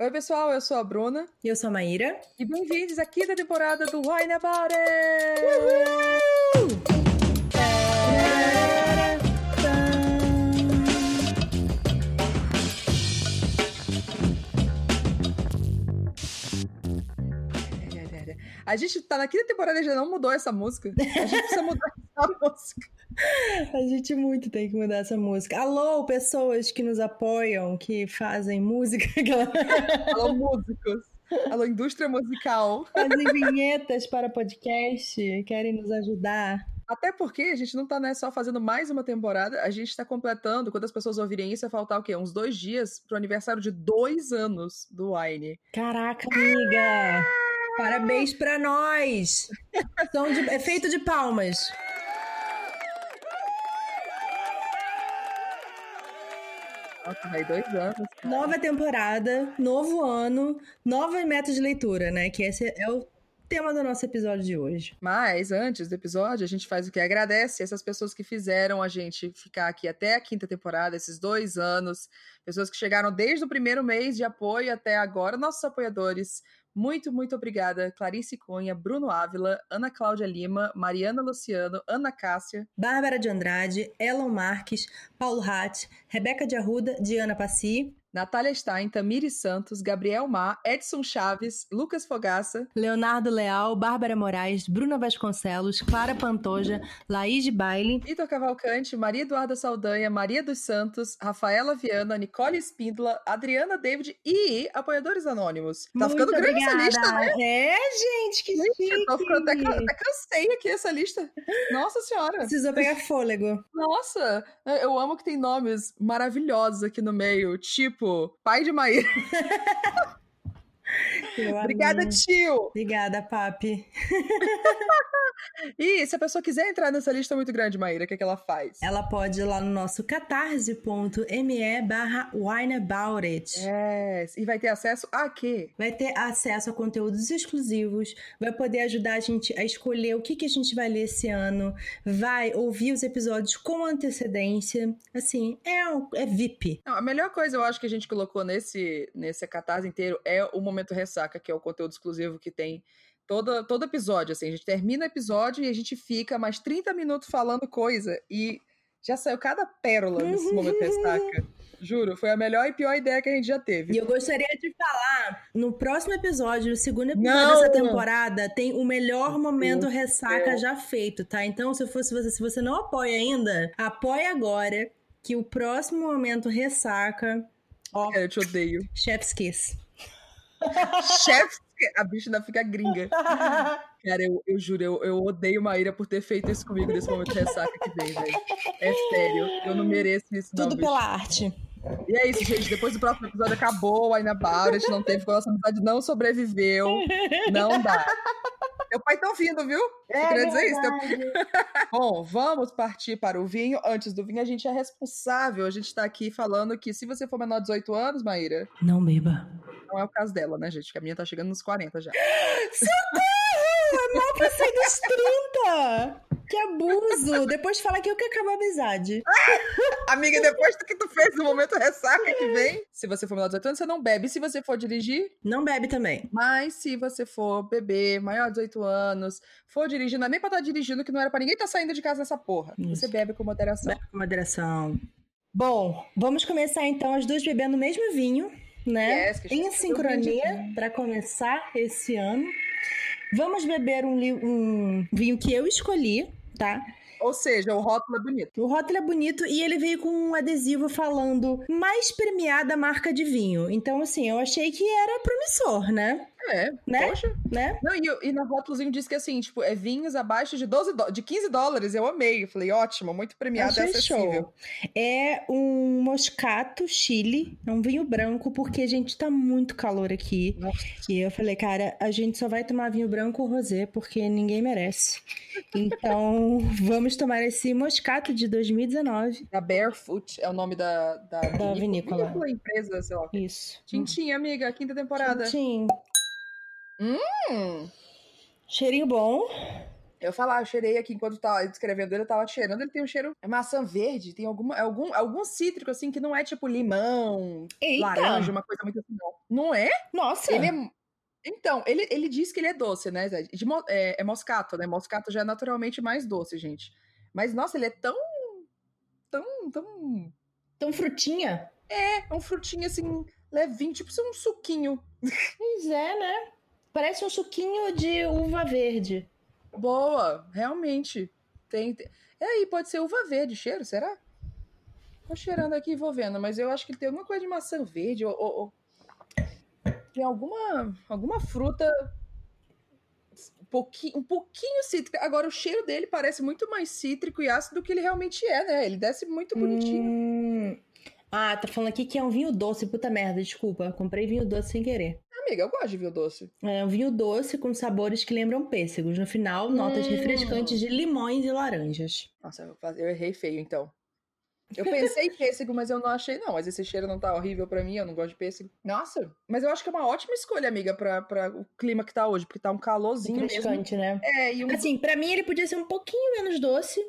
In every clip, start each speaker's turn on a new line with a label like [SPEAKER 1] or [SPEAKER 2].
[SPEAKER 1] Oi, pessoal, eu sou a Bruna.
[SPEAKER 2] E eu sou a Maíra.
[SPEAKER 1] E bem-vindos à quinta temporada do Wine About It! Uhul! A gente tá na quinta temporada e já não mudou essa música. A gente precisa mudar essa música.
[SPEAKER 2] A gente muito tem que mudar essa música. Alô, pessoas que nos apoiam, que fazem música.
[SPEAKER 1] Alô, músicos. Alô, indústria musical.
[SPEAKER 2] Fazem vinhetas para podcast, querem nos ajudar.
[SPEAKER 1] Até porque a gente não tá né, só fazendo mais uma temporada, a gente tá completando, quando as pessoas ouvirem isso, vai faltar o quê? Uns dois dias pro aniversário de dois anos do Wine.
[SPEAKER 2] Caraca, amiga! Parabéns para nós! São de, é feito de palmas.
[SPEAKER 1] Nossa, vai dois anos.
[SPEAKER 2] Cara. Nova temporada, novo ano, nova meta de leitura, né? Que esse é o tema do nosso episódio de hoje.
[SPEAKER 1] Mas antes do episódio, a gente faz o que? Agradece essas pessoas que fizeram a gente ficar aqui até a quinta temporada, esses dois anos, pessoas que chegaram desde o primeiro mês de apoio até agora, nossos apoiadores. Muito, muito obrigada, Clarice Cunha, Bruno Ávila, Ana Cláudia Lima, Mariana Luciano, Ana Cássia,
[SPEAKER 2] Bárbara de Andrade, Elon Marques, Paulo Hatt, Rebeca de Arruda, Diana Passi,
[SPEAKER 1] Natália Stein, Tamires Santos, Gabriel Mar, Edson Chaves, Lucas Fogaça,
[SPEAKER 2] Leonardo Leal, Bárbara Moraes, Bruna Vasconcelos, Clara Pantoja, Laís de Baile,
[SPEAKER 1] Vitor Cavalcante, Maria Eduarda Saldanha, Maria dos Santos, Rafaela Viana, Nicole Espíndola, Adriana David e apoiadores anônimos. Tá
[SPEAKER 2] Muito
[SPEAKER 1] ficando grande
[SPEAKER 2] obrigada.
[SPEAKER 1] essa lista, né?
[SPEAKER 2] É, gente, que
[SPEAKER 1] Gente,
[SPEAKER 2] chique.
[SPEAKER 1] eu tô ficando até, até cansei aqui essa lista. Nossa senhora.
[SPEAKER 2] Precisou pegar fôlego.
[SPEAKER 1] Nossa, eu amo que tem nomes maravilhosos aqui no meio, tipo pai de Maíra.
[SPEAKER 2] Eu
[SPEAKER 1] Obrigada,
[SPEAKER 2] amei.
[SPEAKER 1] tio.
[SPEAKER 2] Obrigada, papi.
[SPEAKER 1] E se a pessoa quiser entrar nessa lista muito grande, Maíra, o que, é que ela faz?
[SPEAKER 2] Ela pode ir lá no nosso catarse.me barra wineaboutit.
[SPEAKER 1] É, e vai ter acesso a quê?
[SPEAKER 2] Vai ter acesso a conteúdos exclusivos, vai poder ajudar a gente a escolher o que, que a gente vai ler esse ano, vai ouvir os episódios com antecedência. Assim, é, é VIP.
[SPEAKER 1] Não, a melhor coisa, eu acho, que a gente colocou nesse, nesse catarse inteiro é o Momento Ressaca, que é o conteúdo exclusivo que tem todo, todo episódio. Assim, a gente termina o episódio e a gente fica mais 30 minutos falando coisa. E já saiu cada pérola nesse Momento Ressaca. Juro, foi a melhor e pior ideia que a gente já
[SPEAKER 2] E
[SPEAKER 1] teve.
[SPEAKER 2] eu gostaria de falar, no próximo episódio, no segundo episódio
[SPEAKER 1] Não!
[SPEAKER 2] dessa temporada, tem o melhor momento
[SPEAKER 1] Deus
[SPEAKER 2] ressaca
[SPEAKER 1] céu.
[SPEAKER 2] já feito, tá? Então, se fosse você, se você não apoia ainda, apoie agora, que o próximo momento ressaca, ó,
[SPEAKER 1] eu te odeio.
[SPEAKER 2] chef's kiss.
[SPEAKER 1] Chefe, a bicha ainda fica gringa. Cara, eu, eu juro, eu, eu odeio Maíra por ter feito isso comigo nesse momento de ressaca que vem, velho. É sério, eu não mereço isso, não.
[SPEAKER 2] Tudo
[SPEAKER 1] bicho.
[SPEAKER 2] pela arte.
[SPEAKER 1] E é isso, gente. Depois do próximo episódio acabou, a gente não teve, porque a nossa amizade não sobreviveu. Não dá. Meu pai tá ouvindo, viu? Eu queria dizer isso. Teu- Bom, vamos partir para o vinho. Antes do vinho, a gente é responsável. A gente tá aqui falando que se você for menor de 18 anos, Maíra,
[SPEAKER 2] Não beba.
[SPEAKER 1] não é o caso dela, né, gente? Que a minha tá chegando nos 40 já.
[SPEAKER 2] É mal pra sair dos 30! Que abuso! Depois fala que eu que acabo a amizade.
[SPEAKER 1] Amiga, depois do que tu fez no momento ressaca que vem, se você for menor de 18 anos, você não bebe. Se você for dirigir,
[SPEAKER 2] Não bebe também.
[SPEAKER 1] mas se você for beber, maior de 18 anos, for dirigir, não é nem pra estar dirigindo, que não era pra ninguém estar saindo de casa nessa porra.
[SPEAKER 2] Isso.
[SPEAKER 1] Você bebe com moderação.
[SPEAKER 2] Bebe com moderação. Bom, vamos começar então as duas bebendo o mesmo vinho, né?
[SPEAKER 1] Yes,
[SPEAKER 2] em
[SPEAKER 1] um
[SPEAKER 2] sincronia para começar esse ano. Vamos beber um, um vinho que eu escolhi, tá?
[SPEAKER 1] Ou seja, o rótulo é bonito.
[SPEAKER 2] O rótulo é bonito e ele veio com um adesivo falando mais premiada marca de vinho. Então, assim, eu achei que era promissor, né?
[SPEAKER 1] É,
[SPEAKER 2] Né?
[SPEAKER 1] poxa.
[SPEAKER 2] Né?
[SPEAKER 1] Não, e, e na rótulozinho diz que assim, tipo, é vinhos abaixo de 12 dó- de 15 dólares. Eu amei. Eu falei, ótimo, muito premiado e
[SPEAKER 2] Achei
[SPEAKER 1] acessível.
[SPEAKER 2] show. É um Moscato Chile, é um vinho branco, porque, gente, tá muito calor aqui.
[SPEAKER 1] Nossa.
[SPEAKER 2] E eu falei, cara, a gente só vai tomar vinho branco ou rosé, porque ninguém merece. Então, vamos tomar esse Moscato de 2019.
[SPEAKER 1] Da Barefoot é o nome da, da,
[SPEAKER 2] vinícola.
[SPEAKER 1] vinícola, empresa, sei lá.
[SPEAKER 2] Isso.
[SPEAKER 1] Tintim, amiga, quinta temporada.
[SPEAKER 2] Tintim.
[SPEAKER 1] Hum,
[SPEAKER 2] Cheirinho bom.
[SPEAKER 1] Eu falar, eu cheirei aqui enquanto tava descrevendo ele, eu tava cheirando, ele tem um cheiro. É maçã verde, tem alguma, algum, algum cítrico, assim, que não é tipo limão,
[SPEAKER 2] Eita.
[SPEAKER 1] laranja, uma coisa muito assim, não. Não é?
[SPEAKER 2] Nossa!
[SPEAKER 1] Ele é. Então, ele, ele diz que ele é doce, né? Zé? De é, é moscato, né? Moscato já é naturalmente mais doce, gente. Mas, nossa, ele é tão. tão. tão.
[SPEAKER 2] Tão frutinha?
[SPEAKER 1] É um frutinho assim, levinho, tipo um suquinho.
[SPEAKER 2] Pois é, né? Parece um suquinho de uva verde.
[SPEAKER 1] Boa, realmente. Tem, tem... E aí, pode ser uva verde, cheiro, será? Tô cheirando aqui e vou vendo, mas eu acho que tem alguma coisa de maçã verde ou, ou- ou- tem alguma alguma fruta um pouquinho, um pouquinho cítrica. Agora o cheiro dele parece muito mais cítrico e ácido do que ele realmente é, né? Ele desce muito bonitinho.
[SPEAKER 2] Hum. Ah, tá falando aqui que é um vinho doce. Puta merda, desculpa. Comprei vinho doce sem querer.
[SPEAKER 1] Amiga, eu gosto de vinho doce.
[SPEAKER 2] É um vinho doce com sabores que lembram pêssegos. No final, notas
[SPEAKER 1] Hum.
[SPEAKER 2] refrescantes de limões e laranjas.
[SPEAKER 1] Nossa, eu errei feio então. Eu pensei em pêssego, mas eu não achei, não. Mas esse cheiro não tá horrível pra mim, eu não gosto de pêssego. Nossa, mas eu acho que é uma ótima escolha, amiga, pra, pra o clima que tá hoje, porque tá um calorzinho mesmo.
[SPEAKER 2] Refrescante, né?
[SPEAKER 1] É, e um.
[SPEAKER 2] Assim, pra mim ele podia ser um pouquinho menos doce,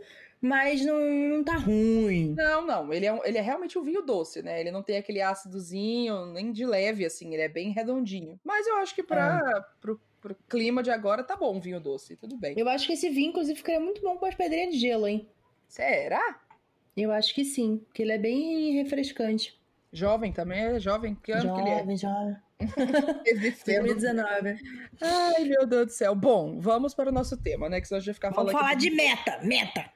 [SPEAKER 2] mas não, não tá ruim.
[SPEAKER 1] Não, não, ele é, um- ele é realmente um vinho doce, né? Ele não tem aquele ácidozinho, nem de leve, assim, ele é bem redondinho. Mas eu acho que pra, pro, pro clima de agora tá bom um vinho doce, tudo bem.
[SPEAKER 2] Eu acho que esse vinho, inclusive, ficaria muito bom com as pedrinhas de gelo, hein?
[SPEAKER 1] Será?
[SPEAKER 2] Eu acho que sim, porque ele é bem refrescante.
[SPEAKER 1] Jovem também é jovem? Que ano que ele é?
[SPEAKER 2] Jovem, jovem.
[SPEAKER 1] Existendo.
[SPEAKER 2] 2019.
[SPEAKER 1] Ai, meu Deus do céu. Bom, vamos para o nosso tema, né? Que senão a gente vai ficar
[SPEAKER 2] Vamos
[SPEAKER 1] falando.
[SPEAKER 2] falar
[SPEAKER 1] aqui-
[SPEAKER 2] de meta, meta.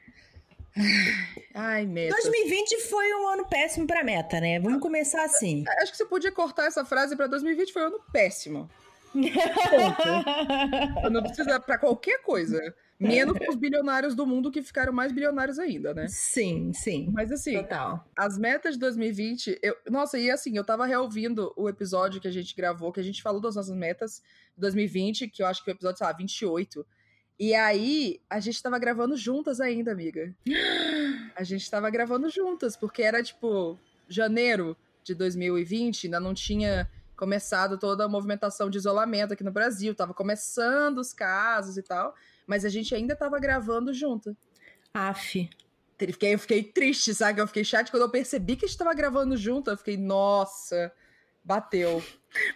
[SPEAKER 1] Ai, meta.
[SPEAKER 2] 2020 foi um ano péssimo pra meta, né? Vamos começar assim.
[SPEAKER 1] Acho que você podia cortar essa frase para 2020 foi um ano péssimo. Não precisa para qualquer coisa. Menos os bilionários do mundo que ficaram mais bilionários ainda, né?
[SPEAKER 2] sim, sim.
[SPEAKER 1] Mas assim,
[SPEAKER 2] Total.
[SPEAKER 1] as metas de 2020, eu, nossa, e assim, eu tava reouvindo o episódio que a gente gravou, que a gente falou das nossas metas de 2020, que eu acho que o episódio, sei lá, 28. E aí, a gente tava gravando juntas ainda, amiga. A gente tava gravando juntas, porque era tipo janeiro de 2020, ainda não tinha começado toda a movimentação de isolamento aqui no Brasil, tava começando os casos e tal, mas a gente ainda tava gravando junto.
[SPEAKER 2] Aff.
[SPEAKER 1] Eu fiquei, eu fiquei triste, sabe? Eu fiquei chateada quando eu percebi que a gente tava gravando junto. Eu fiquei, nossa, bateu,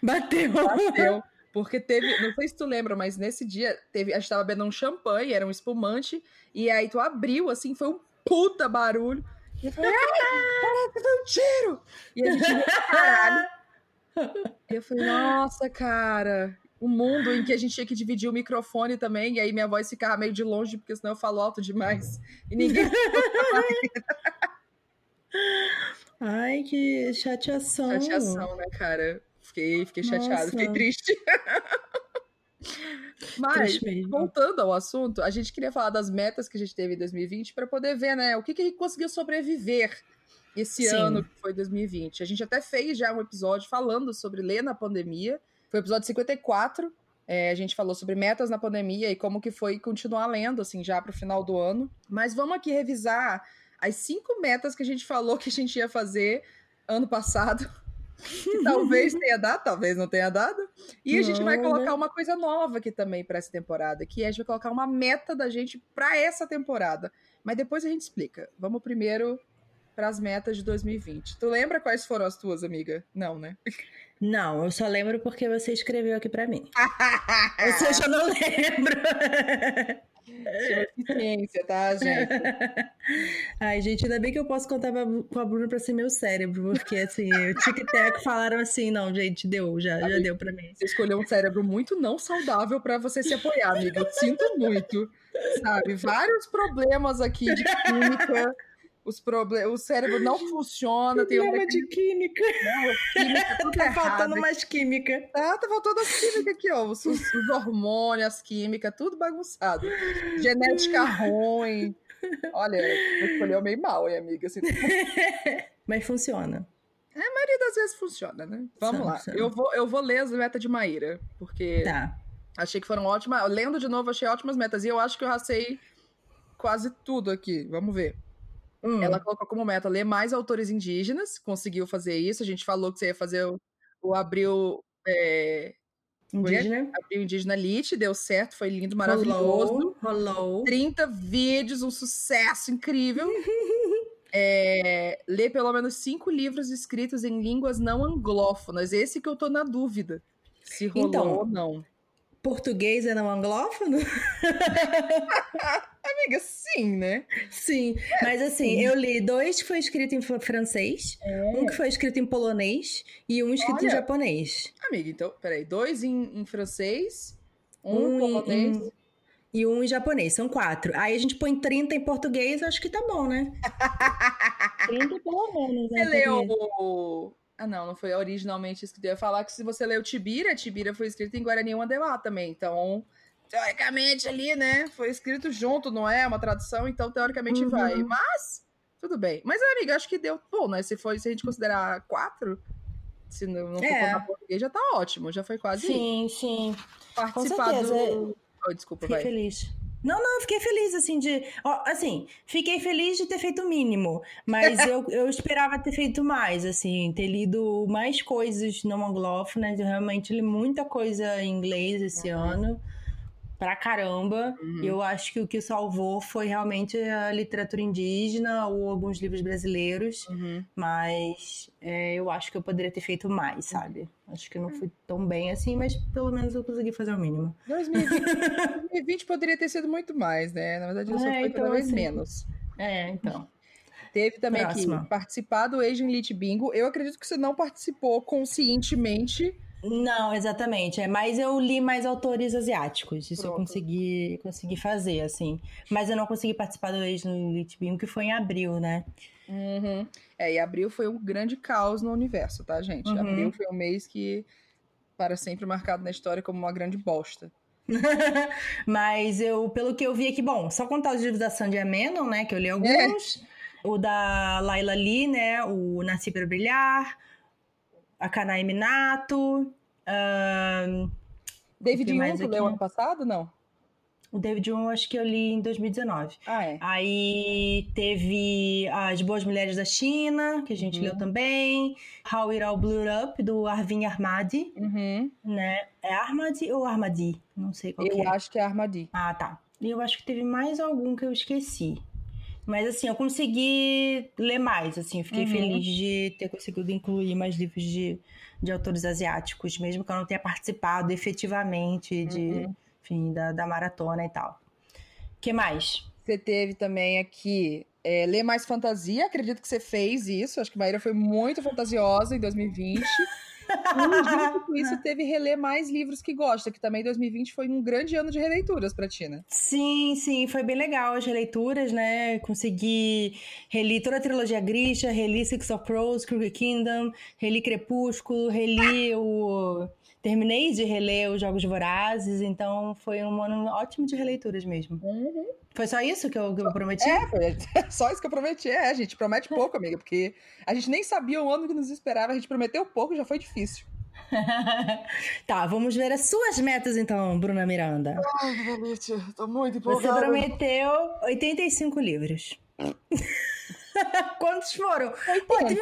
[SPEAKER 2] Bateu.
[SPEAKER 1] bateu. Porque teve, não sei se tu lembra, mas nesse dia teve, a gente tava bebendo um champanhe, era um espumante, e aí tu abriu, assim, foi um puta barulho. E eu falei, que foi um tiro! E a gente caralho. E eu falei, nossa, cara, o mundo em que a gente tinha que dividir o microfone também, e aí minha voz ficava meio de longe, porque senão eu falo alto demais. E ninguém
[SPEAKER 2] Ai, que chateação.
[SPEAKER 1] Chateação, né, cara? Fiquei, fiquei chateada, fiquei triste. Mas, voltando ao assunto, a gente queria falar das metas que a gente teve em 2020 para poder ver, né, o que, que a gente conseguiu sobreviver esse
[SPEAKER 2] Sim.
[SPEAKER 1] ano que foi 2020. A gente até fez já um episódio falando sobre ler na pandemia. Foi o episódio 54. É, a gente falou sobre metas na pandemia e como que foi continuar lendo, assim, já pro final do ano. Mas vamos aqui revisar as cinco metas que a gente falou que a gente ia fazer ano passado. Que talvez tenha dado, talvez não tenha dado. E a gente vai
[SPEAKER 2] Não,
[SPEAKER 1] colocar
[SPEAKER 2] né?
[SPEAKER 1] uma coisa nova aqui também para essa temporada, que é a gente vai colocar uma meta da gente para essa temporada. Mas depois a gente explica. Vamos primeiro para as metas de 2020. Tu lembra quais foram as tuas, amiga? Não, né?
[SPEAKER 2] Não, eu só lembro porque você escreveu aqui pra mim. Ou seja, eu não lembro.
[SPEAKER 1] Chama eficiência, tá, gente?
[SPEAKER 2] Ai, gente, ainda bem que eu posso contar pra- com a Bruna pra ser meu cérebro, porque assim, o tic-tac falaram assim, não, gente, deu, já, já deu pra mim.
[SPEAKER 1] Você escolheu um cérebro muito não saudável para você se apoiar, amiga. Eu sinto muito. Sabe? Vários problemas aqui de química. Os proble o cérebro não funciona, tem
[SPEAKER 2] Problema de química.
[SPEAKER 1] química tudo
[SPEAKER 2] Tá faltando mais química.
[SPEAKER 1] Tá, tá faltando as químicas aqui, ó. Os, os- os hormônios, as químicas, tudo bagunçado. Genética ruim. Olha, escolheu meio mal, hein, amiga? Assim, a
[SPEAKER 2] Mas funciona.
[SPEAKER 1] maioria das vezes funciona, né? Vamos
[SPEAKER 2] Funciona,
[SPEAKER 1] lá.
[SPEAKER 2] funciona.
[SPEAKER 1] Eu vou, eu vou ler as metas de Maíra, porque
[SPEAKER 2] Tá.
[SPEAKER 1] achei que foram ótimas. Lendo de novo, achei ótimas metas. E eu acho que eu racei quase tudo aqui. Vamos ver.
[SPEAKER 2] Hum.
[SPEAKER 1] Ela colocou como meta ler mais autores indígenas, conseguiu fazer isso. A gente falou que você ia fazer o, o abril é,
[SPEAKER 2] Indígena.
[SPEAKER 1] Abriu Indígena Lit, deu certo, foi lindo, maravilhoso.
[SPEAKER 2] Rolou, rolou.
[SPEAKER 1] 30 vídeos, um sucesso incrível. é, ler pelo menos cinco livros escritos em línguas não anglófonas. Esse que eu tô na dúvida. Se rolou
[SPEAKER 2] Então,
[SPEAKER 1] ou não.
[SPEAKER 2] Português é não anglófono?
[SPEAKER 1] Amiga, sim, né?
[SPEAKER 2] Sim, mas assim, eu li dois que foi escrito em fr- francês, um que foi escrito em polonês e um escrito em
[SPEAKER 1] Olha.
[SPEAKER 2] japonês.
[SPEAKER 1] Amiga, então, peraí. Dois em, em francês, um,
[SPEAKER 2] Um em-
[SPEAKER 1] polonês.
[SPEAKER 2] em- E um em japonês, são quatro. Aí a gente põe 30 em português, acho que tá bom, né? 30 pelo menos, né?
[SPEAKER 1] Você leu
[SPEAKER 2] em.
[SPEAKER 1] Ah, não, não foi originalmente escrito. Eu ia falar que se você leu Tibira, Tibira foi escrito em Guarani Mandeuá também. Então, teoricamente ali, né? Foi escrito junto, não é? Uma tradução, então teoricamente
[SPEAKER 2] Uhum.
[SPEAKER 1] vai. Mas, tudo bem. Mas, amiga, acho que deu bom, né? Se, foi, se a gente considerar quatro, se não, não for
[SPEAKER 2] É.
[SPEAKER 1] contar português, já tá ótimo. Já foi quase
[SPEAKER 2] Sim, sim.
[SPEAKER 1] participar
[SPEAKER 2] certeza.
[SPEAKER 1] do. Oh, desculpa,
[SPEAKER 2] Fiquei
[SPEAKER 1] vai.
[SPEAKER 2] feliz. Não, não, eu fiquei feliz, assim, de. Assim, fiquei feliz de ter feito o mínimo. Mas eu, eu esperava ter feito mais, assim, ter lido mais coisas não anglófonas. Eu realmente li muita coisa em inglês esse ano. Pra caramba.
[SPEAKER 1] Uhum.
[SPEAKER 2] Eu acho que o que salvou foi realmente a literatura indígena ou alguns livros brasileiros.
[SPEAKER 1] Uhum.
[SPEAKER 2] Mas é, eu acho que eu poderia ter feito mais, sabe? Acho que eu não fui tão bem assim, mas pelo menos eu consegui fazer o mínimo.
[SPEAKER 1] 2020, 2020 poderia ter sido muito mais, né? Na verdade, ele só
[SPEAKER 2] É,
[SPEAKER 1] foi
[SPEAKER 2] então,
[SPEAKER 1] cada vez
[SPEAKER 2] assim,
[SPEAKER 1] menos.
[SPEAKER 2] É, então.
[SPEAKER 1] Teve também
[SPEAKER 2] Próxima.
[SPEAKER 1] aqui, participar do Asian Lit Bingo. Eu acredito que você não participou conscientemente.
[SPEAKER 2] Não, exatamente. É, mas eu li mais autores asiáticos. Isso eu
[SPEAKER 1] Pronto.
[SPEAKER 2] consegui, consegui fazer, assim. Mas eu não consegui participar do Asian Elite Beam, que foi em abril, né?
[SPEAKER 1] Uhum. É, e abril foi um grande caos no universo, tá, gente?
[SPEAKER 2] Uhum.
[SPEAKER 1] Abril foi um mês que, para sempre marcado na história como uma grande bosta.
[SPEAKER 2] Mas eu, pelo que eu vi aqui, bom, só contar os livros da Sandy Menon, né? Que eu li alguns. O da Laila Lee, né? O Nasci para Brilhar. A Kanai Minato. ahn,
[SPEAKER 1] David Young leu ano passado? Não.
[SPEAKER 2] O David Young, acho que eu li em 2019.
[SPEAKER 1] Ah, é.
[SPEAKER 2] Aí teve As Boas Mulheres da China, que a gente
[SPEAKER 1] Uhum.
[SPEAKER 2] leu também. How It All Blew Up, do Arvin Armadi,
[SPEAKER 1] Uhum.
[SPEAKER 2] né? É Armadi ou Armadi? Não sei qual que
[SPEAKER 1] Eu
[SPEAKER 2] é.
[SPEAKER 1] acho que é Armadi.
[SPEAKER 2] Ah, tá. E eu acho que teve mais algum que eu esqueci. Mas assim, eu consegui ler mais, assim, eu fiquei
[SPEAKER 1] Uhum.
[SPEAKER 2] feliz de ter conseguido incluir mais livros de, de autores asiáticos, mesmo que eu não tenha participado efetivamente de,
[SPEAKER 1] Uhum.
[SPEAKER 2] Enfim, da, da maratona e tal. que mais?
[SPEAKER 1] Você teve também aqui é, Ler Mais Fantasia. Acredito que você fez isso. Acho que Maíra foi muito fantasiosa em 2020. e com isso, teve Reler Mais Livros que Gosta, que também 2020 foi um grande ano de releituras pra Tina.
[SPEAKER 2] Sim, sim, foi bem legal as releituras, né? Consegui reler toda a trilogia Grisha, reli Six of Crows, Crooked Kingdom, reli Crepúsculo, reli o... Terminei de reler os Jogos Vorazes, então foi um ano ótimo de releituras mesmo. Foi só isso que eu, que eu prometi?
[SPEAKER 1] É, foi só isso que eu prometi. É, a gente promete pouco, amiga, porque a gente nem sabia o ano que nos esperava, a gente prometeu pouco, já foi difícil.
[SPEAKER 2] tá, vamos ver as suas metas então, Bruna Miranda.
[SPEAKER 1] Ai, que delícia, tô muito
[SPEAKER 2] Você prometeu 85 livros. Quantos foram? Pô, teve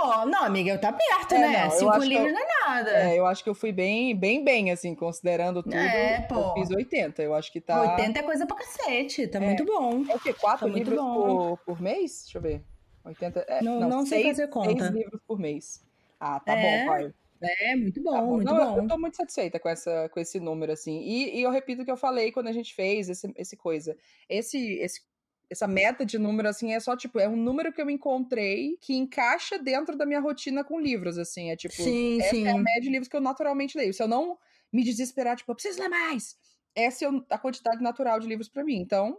[SPEAKER 2] Pô, não, amiga, tá perto,
[SPEAKER 1] É,
[SPEAKER 2] né?
[SPEAKER 1] não, eu
[SPEAKER 2] Cinco livros
[SPEAKER 1] eu-
[SPEAKER 2] não é nada.
[SPEAKER 1] É, eu acho que eu fui bem, bem, bem, assim, considerando tudo.
[SPEAKER 2] É,
[SPEAKER 1] Eu
[SPEAKER 2] pô.
[SPEAKER 1] fiz 80, eu acho que tá.
[SPEAKER 2] 80 é coisa pra cacete, tá muito bom.
[SPEAKER 1] É o quê? Quatro
[SPEAKER 2] Tá
[SPEAKER 1] livros por, por mês? Deixa eu ver. 80. É,
[SPEAKER 2] Não-
[SPEAKER 1] não,
[SPEAKER 2] não sei
[SPEAKER 1] seis,
[SPEAKER 2] fazer conta.
[SPEAKER 1] Seis livros por mês. Ah, tá
[SPEAKER 2] É,
[SPEAKER 1] bom, pai.
[SPEAKER 2] É, muito bom,
[SPEAKER 1] Tá bom.
[SPEAKER 2] muito
[SPEAKER 1] Não, eu-
[SPEAKER 2] bom.
[SPEAKER 1] Eu tô muito satisfeita com, essa, com esse número, assim. E, e eu repito o que eu falei quando a gente fez esse, esse coisa. Esse, esse, essa meta de número, assim, é só, tipo, é um número que eu encontrei que encaixa dentro da minha rotina com livros, assim. É tipo,
[SPEAKER 2] Sim,
[SPEAKER 1] essa
[SPEAKER 2] sim.
[SPEAKER 1] é a média de livros que eu naturalmente leio. Se eu não me desesperar, tipo, eu preciso ler mais, essa é a quantidade natural de livros pra mim. Então,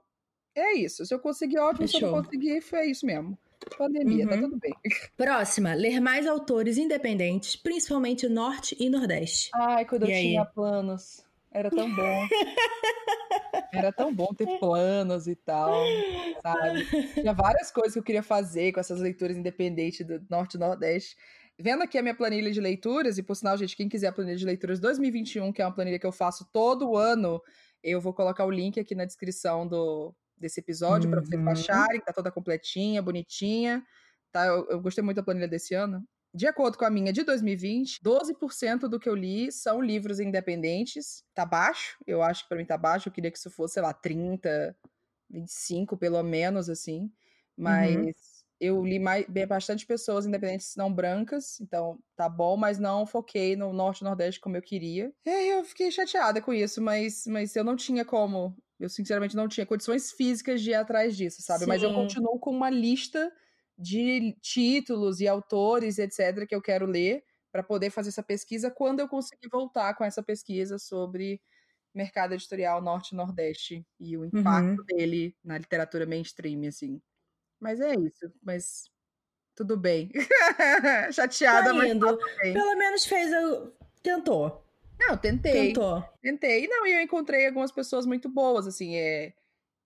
[SPEAKER 1] é isso. Se eu conseguir, ótimo. Se eu não
[SPEAKER 2] Fechou.
[SPEAKER 1] conseguir, foi isso mesmo. Pandemia, tá
[SPEAKER 2] Uhum.
[SPEAKER 1] tudo bem.
[SPEAKER 2] Próxima, ler mais autores independentes, principalmente Norte e Nordeste.
[SPEAKER 1] Ai, quando
[SPEAKER 2] E
[SPEAKER 1] eu
[SPEAKER 2] aí?
[SPEAKER 1] tinha planos. Era tão bom. Era tão bom ter planos e tal, sabe? Tinha várias coisas que eu queria fazer com essas leituras independentes do Norte e Nordeste. Vendo aqui a minha planilha de leituras, e por sinal, gente, quem quiser a planilha de leituras 2021, que é uma planilha que eu faço todo ano, eu vou colocar o link aqui na descrição do, desse episódio para vocês
[SPEAKER 2] Uhum.
[SPEAKER 1] baixarem, tá toda completinha, bonitinha. Tá? Eu, eu gostei muito da planilha desse ano. De acordo com a minha de 2020, 12% do que eu li são livros independentes. Tá baixo, eu acho que para mim tá baixo. Eu queria que isso fosse, sei lá, 30, 25 pelo menos, assim. Uhum. Mas uhum. eu li mais, bastante pessoas independentes não brancas, então tá bom, mas não foquei no Norte e Nordeste como eu queria. É, eu fiquei chateada com isso, mas, mas eu não tinha como. Eu, sinceramente, não tinha condições físicas de ir atrás disso, sabe? Sim. Mas eu continuo com uma lista de títulos e autores, etc., que eu quero ler para poder fazer essa pesquisa quando eu conseguir voltar com essa pesquisa sobre mercado editorial norte e nordeste e o impacto uhum. dele na literatura mainstream, assim. Mas é isso, mas tudo bem. Chateada,
[SPEAKER 2] tá mas tudo bem. Pelo menos fez, tentou.
[SPEAKER 1] Não, tentei. Tentou. Tentei. Não, e eu encontrei algumas pessoas muito boas, assim, é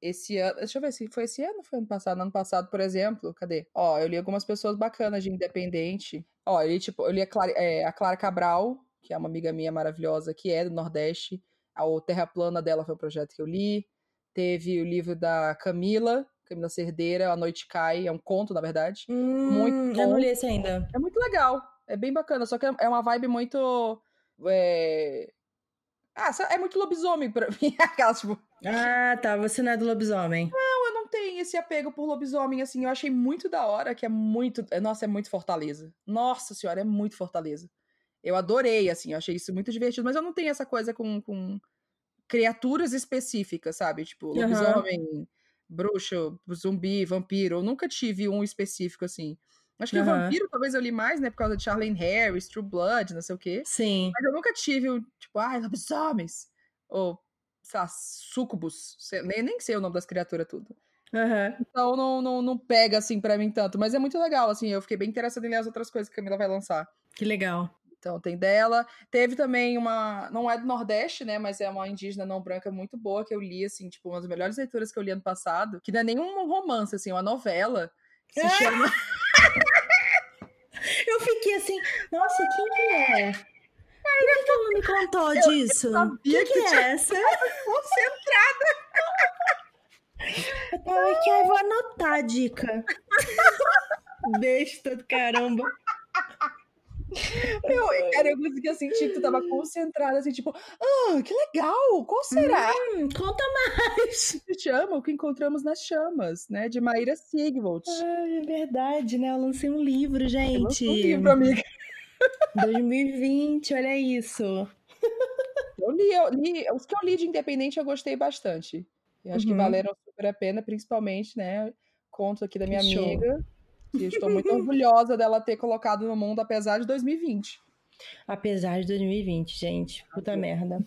[SPEAKER 1] esse ano. Deixa eu ver se foi esse ano ou foi ano passado. Ano passado, por exemplo, cadê? Ó, eu li algumas pessoas bacanas de independente. Ó, eu li, tipo, eu li a Clara, é, a Clara Cabral, que é uma amiga minha maravilhosa, que é do Nordeste. A o Terra Plana dela foi um projeto que eu li. Teve o livro da Camila, Camila Cerdeira, A Noite Cai, é um conto, na verdade.
[SPEAKER 2] Hum, muito bom. Eu não li esse ainda.
[SPEAKER 1] É muito legal. É bem bacana, só que é uma vibe muito. É... Ah, é muito lobisomem pra mim. Aquelas, tipo.
[SPEAKER 2] Ah, tá. Você não é do lobisomem.
[SPEAKER 1] Não, eu não tenho esse apego por lobisomem, assim. Eu achei muito da hora, que é muito. Nossa, é muito Fortaleza. Nossa senhora, é muito Fortaleza. Eu adorei, assim, eu achei isso muito divertido, mas eu não tenho essa coisa com, com criaturas específicas, sabe? Tipo, lobisomem, uhum. bruxo, zumbi, vampiro. Eu nunca tive um específico, assim. Acho que uhum. o Vampiro talvez eu li mais, né? Por causa de Charlene Harris, True Blood, não sei o quê.
[SPEAKER 2] Sim.
[SPEAKER 1] Mas eu nunca tive o, tipo, ai, lobisomens. Ou, sei lá, sucubus. Nem, nem sei o nome das criaturas tudo.
[SPEAKER 2] Uhum.
[SPEAKER 1] Então não, não, não pega, assim, para mim tanto. Mas é muito legal, assim. Eu fiquei bem interessada em ler as outras coisas que a Camila vai lançar.
[SPEAKER 2] Que legal.
[SPEAKER 1] Então tem dela. Teve também uma. Não é do Nordeste, né? Mas é uma indígena não branca muito boa que eu li, assim, tipo, uma das melhores leituras que eu li ano passado. Que não é nenhum romance, assim, é uma novela. Que se chama.
[SPEAKER 2] Eu fiquei assim, nossa, quem que é? Por que, que ela não me contou eu, disso?
[SPEAKER 1] Eu quem que, que é essa? Concentrada.
[SPEAKER 2] Eu tava aqui, ai, vou anotar a dica. Besta do caramba.
[SPEAKER 1] Meu, cara, eu conseguia sentir que tu tava concentrada, assim, tipo, ah, que legal, qual será?
[SPEAKER 2] Hum, conta mais.
[SPEAKER 1] Se chama O que Encontramos nas Chamas, né, de Maíra Sigvold.
[SPEAKER 2] Ah, é verdade, né, eu lancei um livro, gente. Eu um
[SPEAKER 1] livro, amiga.
[SPEAKER 2] 2020, olha isso.
[SPEAKER 1] Eu li, eu li, os que eu li de independente eu gostei bastante. Eu acho uhum. que valeram super a pena, principalmente, né, conto aqui da minha Show. amiga que estou muito orgulhosa dela ter colocado no mundo, apesar de 2020.
[SPEAKER 2] Apesar de 2020, gente. Puta merda.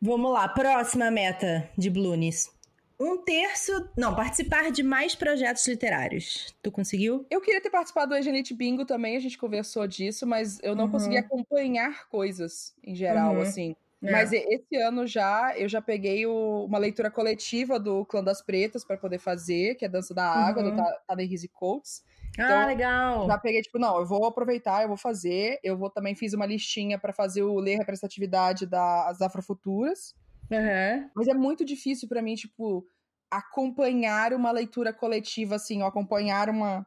[SPEAKER 2] Vamos lá, próxima meta de Blunes. Um terço. Não, participar de mais projetos literários. Tu conseguiu?
[SPEAKER 1] Eu queria ter participado do Egenite Bingo também, a gente conversou disso, mas eu não uhum. consegui acompanhar coisas em geral, uhum. assim. É. Mas esse ano já, eu já peguei o, uma leitura coletiva do Clã das Pretas para poder fazer, que é Dança da Água, uhum. do Tadei Coates.
[SPEAKER 2] Então, ah, legal.
[SPEAKER 1] Já peguei, tipo, não, eu vou aproveitar, eu vou fazer. Eu vou também fiz uma listinha para fazer o Ler Representatividade das Afrofuturas.
[SPEAKER 2] Uhum.
[SPEAKER 1] Mas é muito difícil para mim, tipo, acompanhar uma leitura coletiva, assim, ou acompanhar uma,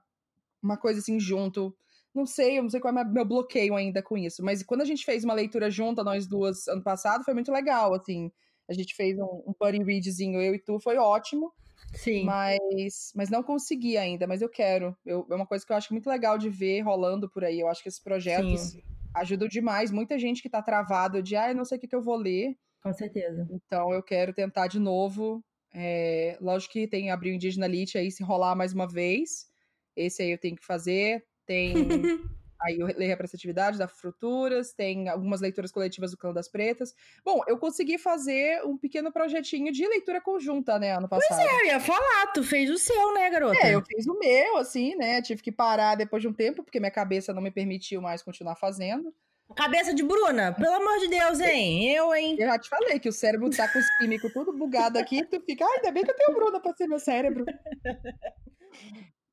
[SPEAKER 1] uma coisa assim junto. Não sei, eu não sei qual é meu bloqueio ainda com isso. Mas quando a gente fez uma leitura junta, nós duas, ano passado, foi muito legal, assim. A gente fez um, um buddy readzinho, eu e tu, foi ótimo.
[SPEAKER 2] Sim.
[SPEAKER 1] Mas, mas não consegui ainda, mas eu quero. Eu, é uma coisa que eu acho muito legal de ver rolando por aí. Eu acho que esses projetos Sim. ajudam demais. Muita gente que tá travado de, ah, eu não sei o que, que eu vou ler.
[SPEAKER 2] Com certeza.
[SPEAKER 1] Então eu quero tentar de novo. É, lógico que tem Abril Indígena Lit aí, se rolar mais uma vez. Esse aí eu tenho que fazer. Tem aí o Lei Representatividade da Fruturas, tem algumas leituras coletivas do Clã das Pretas. Bom, eu consegui fazer um pequeno projetinho de leitura conjunta, né, ano passado.
[SPEAKER 2] Pois é, eu ia falar, tu fez o seu, né, garota?
[SPEAKER 1] É, eu fiz o meu, assim, né, tive que parar depois de um tempo, porque minha cabeça não me permitiu mais continuar fazendo.
[SPEAKER 2] Cabeça de Bruna, pelo amor de Deus, hein? Eu, hein?
[SPEAKER 1] Eu já te falei que o cérebro tá com os químicos tudo bugado aqui, tu fica, ai, ainda bem que eu tenho Bruna pra ser meu cérebro.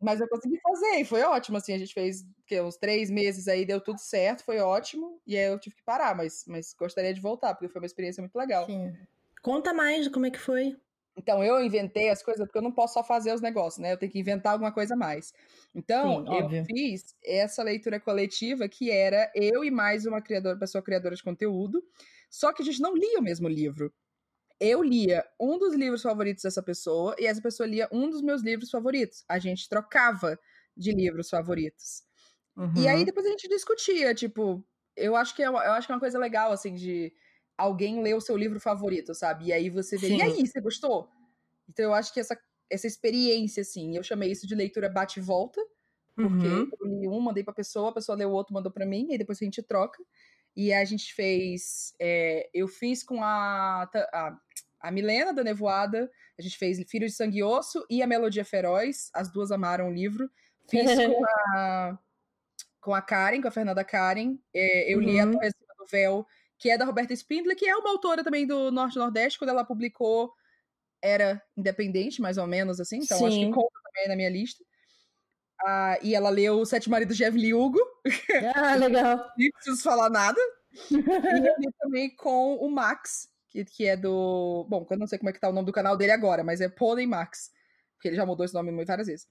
[SPEAKER 1] Mas eu consegui fazer e foi ótimo, assim, a gente fez que, uns três meses aí, deu tudo certo, foi ótimo, e aí eu tive que parar, mas, mas gostaria de voltar, porque foi uma experiência muito legal.
[SPEAKER 2] Sim. Conta mais como é que foi.
[SPEAKER 1] Então eu inventei as coisas porque eu não posso só fazer os negócios, né? Eu tenho que inventar alguma coisa a mais. Então,
[SPEAKER 2] Sim,
[SPEAKER 1] eu
[SPEAKER 2] óbvio.
[SPEAKER 1] fiz essa leitura coletiva que era eu e mais uma criadora, pessoa criadora de conteúdo, só que a gente não lia o mesmo livro. Eu lia um dos livros favoritos dessa pessoa e essa pessoa lia um dos meus livros favoritos. A gente trocava de livros favoritos. E aí
[SPEAKER 2] Uhum.
[SPEAKER 1] depois a gente discutia, tipo, eu acho que é, uma- eu acho que é uma coisa legal, assim, de alguém ler o seu livro favorito, sabe? E aí você vê, e
[SPEAKER 2] Sim.
[SPEAKER 1] aí, você gostou? Então eu acho que essa, essa experiência, assim, eu chamei isso de leitura bate e volta, porque
[SPEAKER 2] Uhum.
[SPEAKER 1] eu li um, mandei pra pessoa, a pessoa leu o outro, mandou pra mim, e depois a gente troca. E a gente fez, é, eu fiz com a, a, a Milena da Nevoada, a gente fez Filho de Sangue e Osso e a Melodia Feroz, as duas amaram o livro. Fiz com a, com a Karen, com a Fernanda Karen, é, eu li a
[SPEAKER 2] Uhum.
[SPEAKER 1] Torre Acima do Véu, que é da Roberta Spindler, que é uma autora também do Norte e Nordeste, quando ela publicou era independente, mais ou menos, assim, então acho que
[SPEAKER 2] Sim.
[SPEAKER 1] conta também na minha lista. Ah, e ela leu Sete Maridos de Evelyn Hugo,
[SPEAKER 2] Ah, legal.
[SPEAKER 1] nem preciso falar nada. E eu li também com o Max, que, que é do. Bom, eu não sei como é que tá o nome do canal dele agora, mas é Pônei Max. Porque ele já mudou esse nome várias vezes.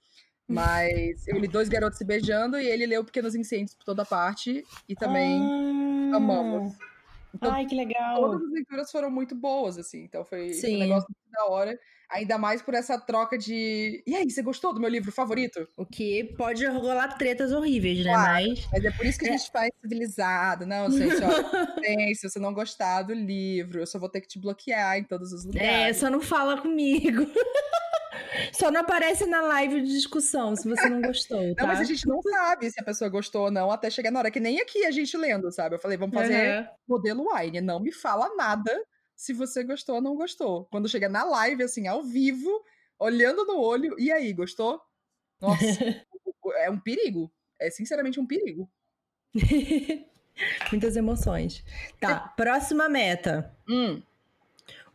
[SPEAKER 1] Mas eu li Dois Garotos Se Beijando e ele leu Pequenos Incêndios por toda parte. E também
[SPEAKER 2] Ah.
[SPEAKER 1] amamos. Então,
[SPEAKER 2] Ai, que legal.
[SPEAKER 1] todas as leituras foram muito boas, assim. Então foi, foi um negócio muito da hora. Ainda mais por essa troca de. E aí, você gostou do meu livro favorito?
[SPEAKER 2] O que pode rolar tretas horríveis, né?
[SPEAKER 1] Claro.
[SPEAKER 2] Mas.
[SPEAKER 1] Mas é por isso que a gente faz civilizado. Não, gente, ó. Tem, se você não gostar do livro, eu só vou ter que te bloquear em todos os
[SPEAKER 2] É,
[SPEAKER 1] lugares.
[SPEAKER 2] só não fala comigo. Só não aparece na live de discussão se você não gostou, tá?
[SPEAKER 1] Não, mas a gente não sabe se a pessoa gostou ou não até chegar na hora, que nem aqui a gente lendo, sabe? Eu falei, vamos fazer
[SPEAKER 2] Aham.
[SPEAKER 1] modelo wine. Não me fala nada se você gostou ou não gostou. Quando chega na live, assim, ao vivo, olhando no olho, e aí, gostou? Nossa, é um perigo. É sinceramente um perigo.
[SPEAKER 2] Muitas emoções. Tá, próxima meta.
[SPEAKER 1] Hum,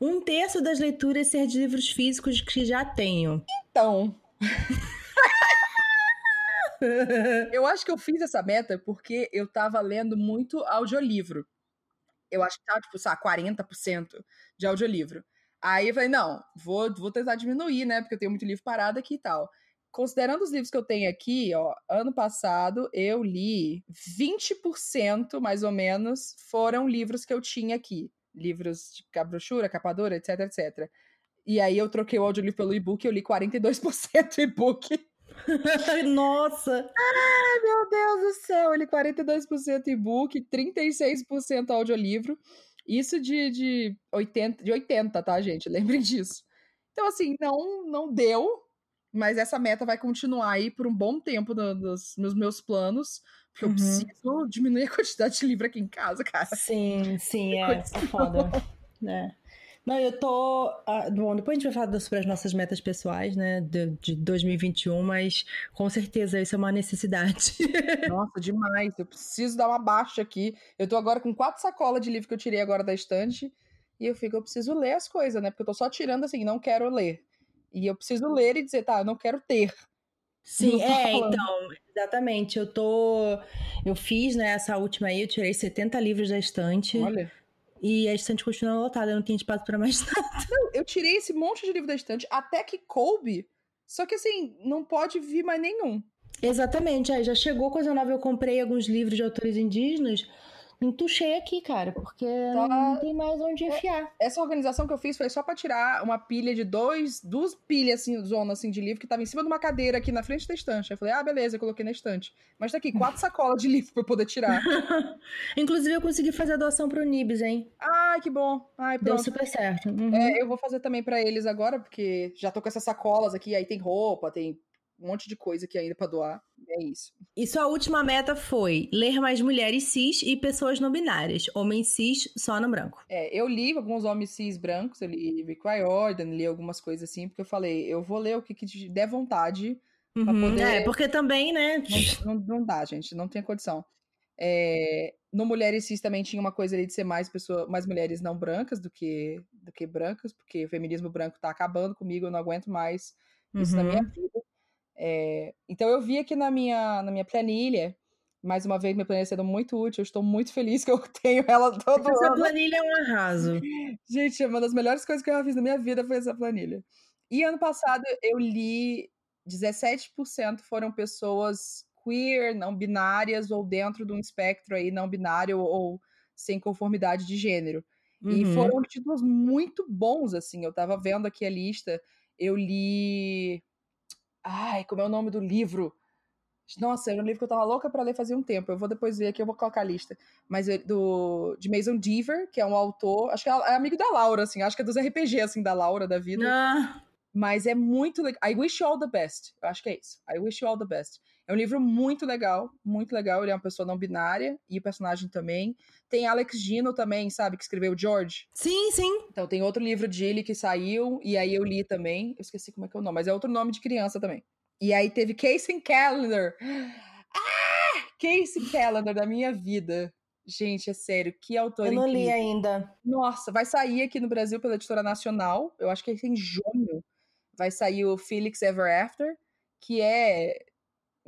[SPEAKER 2] Um terço das leituras ser de livros físicos que já tenho.
[SPEAKER 1] então, eu acho que eu fiz essa meta porque eu tava lendo muito audiolivro. Eu acho que tava, tipo, sabe, 40% de audiolivro. Aí eu falei, não, vou, vou tentar diminuir, né? Porque eu tenho muito livro parado aqui e tal. Considerando os livros que eu tenho aqui, ó, ano passado eu li 20% mais ou menos foram livros que eu tinha aqui. Livros de brochura, capa dura, etc, etc. E aí eu troquei o audiolivro pelo e-book e eu li 42% e-book.
[SPEAKER 2] Nossa!
[SPEAKER 1] Meu Deus do céu, ele 42% e-book, 36% audiolivro. Isso de, de, 80, de 80, tá, gente? Lembrem disso. Então, assim, não, não deu, mas essa meta vai continuar aí por um bom tempo no- nos, nos meus planos, porque eu
[SPEAKER 2] Uhum.
[SPEAKER 1] preciso diminuir a quantidade de livro aqui em casa, cara.
[SPEAKER 2] Sim, sim, é, é foda. né? Não, eu tô. ah, bom, depois a gente vai falar sobre as nossas metas pessoais, né, de, de 2021, mas com certeza isso é uma necessidade.
[SPEAKER 1] Nossa, demais. Eu preciso dar uma baixa aqui. Eu tô agora com quatro sacolas de livro que eu tirei agora da estante. E eu fico, eu preciso ler as coisas, né? Porque eu tô só tirando assim, não quero ler. E eu preciso ler e dizer, tá, eu não quero ter.
[SPEAKER 2] Sim,
[SPEAKER 1] Não
[SPEAKER 2] é,
[SPEAKER 1] falando.
[SPEAKER 2] então, exatamente. Eu tô. Eu fiz, né, essa última aí, eu tirei 70 livros da estante.
[SPEAKER 1] Olha.
[SPEAKER 2] E a estante continua lotada, eu não tenho espaço pra mais nada.
[SPEAKER 1] Eu tirei esse monte de livro da estante até que coube. Só que assim, não pode vir mais nenhum.
[SPEAKER 2] Exatamente, aí já chegou coisa nova. Eu comprei alguns livros de autores indígenas. Entuchei aqui, cara, porque
[SPEAKER 1] Tá.
[SPEAKER 2] não tem mais onde enfiar.
[SPEAKER 1] Essa organização que eu fiz foi só pra tirar uma pilha de dois, duas pilhas assim, zona assim de livro que tava em cima de uma cadeira aqui na frente da estante. Aí eu falei, ah, beleza, eu coloquei na estante. Mas tá aqui, quatro sacolas de livro pra eu poder tirar.
[SPEAKER 2] Inclusive, eu consegui fazer a doação pro Nibs, hein?
[SPEAKER 1] Ai, que bom. Ai,
[SPEAKER 2] Deu
[SPEAKER 1] pronto.
[SPEAKER 2] super certo. Uhum.
[SPEAKER 1] É, eu vou fazer também pra eles agora, porque já tô com essas sacolas aqui, aí tem roupa, tem um monte de coisa aqui ainda pra doar. É isso.
[SPEAKER 2] E sua última meta foi ler mais mulheres cis e pessoas não binárias. Homens cis só no branco.
[SPEAKER 1] É, eu li alguns homens cis brancos, eu li Rick Riordan, li algumas coisas assim, porque eu falei, eu vou ler o que, que der vontade. Pra
[SPEAKER 2] Uhum.
[SPEAKER 1] poder-
[SPEAKER 2] É, porque também, né?
[SPEAKER 1] Não, não, não dá, gente, não tem condição. É, no Mulheres Cis também tinha uma coisa ali de ser mais pessoa, mais mulheres não brancas do que, do que brancas, porque o feminismo branco tá acabando comigo, eu não aguento mais isso na minha
[SPEAKER 2] Uhum.
[SPEAKER 1] vida. É, então eu vi aqui na minha, na minha planilha mais uma vez, minha planilha sendo muito útil. Eu estou muito feliz que eu tenho ela todo
[SPEAKER 2] Essa
[SPEAKER 1] ano.
[SPEAKER 2] planilha é um arraso.
[SPEAKER 1] Gente, uma das melhores coisas que eu já fiz na minha vida foi essa planilha. E ano passado eu li 17% foram pessoas queer, não binárias ou dentro de um espectro aí não binário ou sem conformidade de gênero. Uhum. E foram títulos muito bons, assim. Eu tava vendo aqui a lista. Eu li. Ai, como é o nome do livro? Nossa, era um livro que eu tava louca para ler fazia um tempo. Eu vou depois ver aqui, eu vou colocar a lista. Mas do de Mason Deaver, que é um autor, acho que é, é amigo da Laura, assim, acho que é dos RPG, assim, da Laura, da vida.
[SPEAKER 2] Ah.
[SPEAKER 1] Mas é muito legal. I Wish You All the Best. Eu acho que é isso. I Wish You All the Best. É um livro muito legal, muito legal. Ele é uma pessoa não binária e o personagem também. Tem Alex Gino também, sabe, que escreveu George.
[SPEAKER 2] Sim, sim.
[SPEAKER 1] Então tem outro livro de ele que saiu e aí eu li também. Eu esqueci como é que é o nome, mas é outro nome de criança também. E aí teve Casey Calendar. Ah! Casey Calendar da minha vida. Gente, é sério, que autor
[SPEAKER 2] Eu não
[SPEAKER 1] incrível.
[SPEAKER 2] li ainda.
[SPEAKER 1] Nossa, vai sair aqui no Brasil pela editora nacional. Eu acho que é em junho. Vai sair o Felix Ever After, que é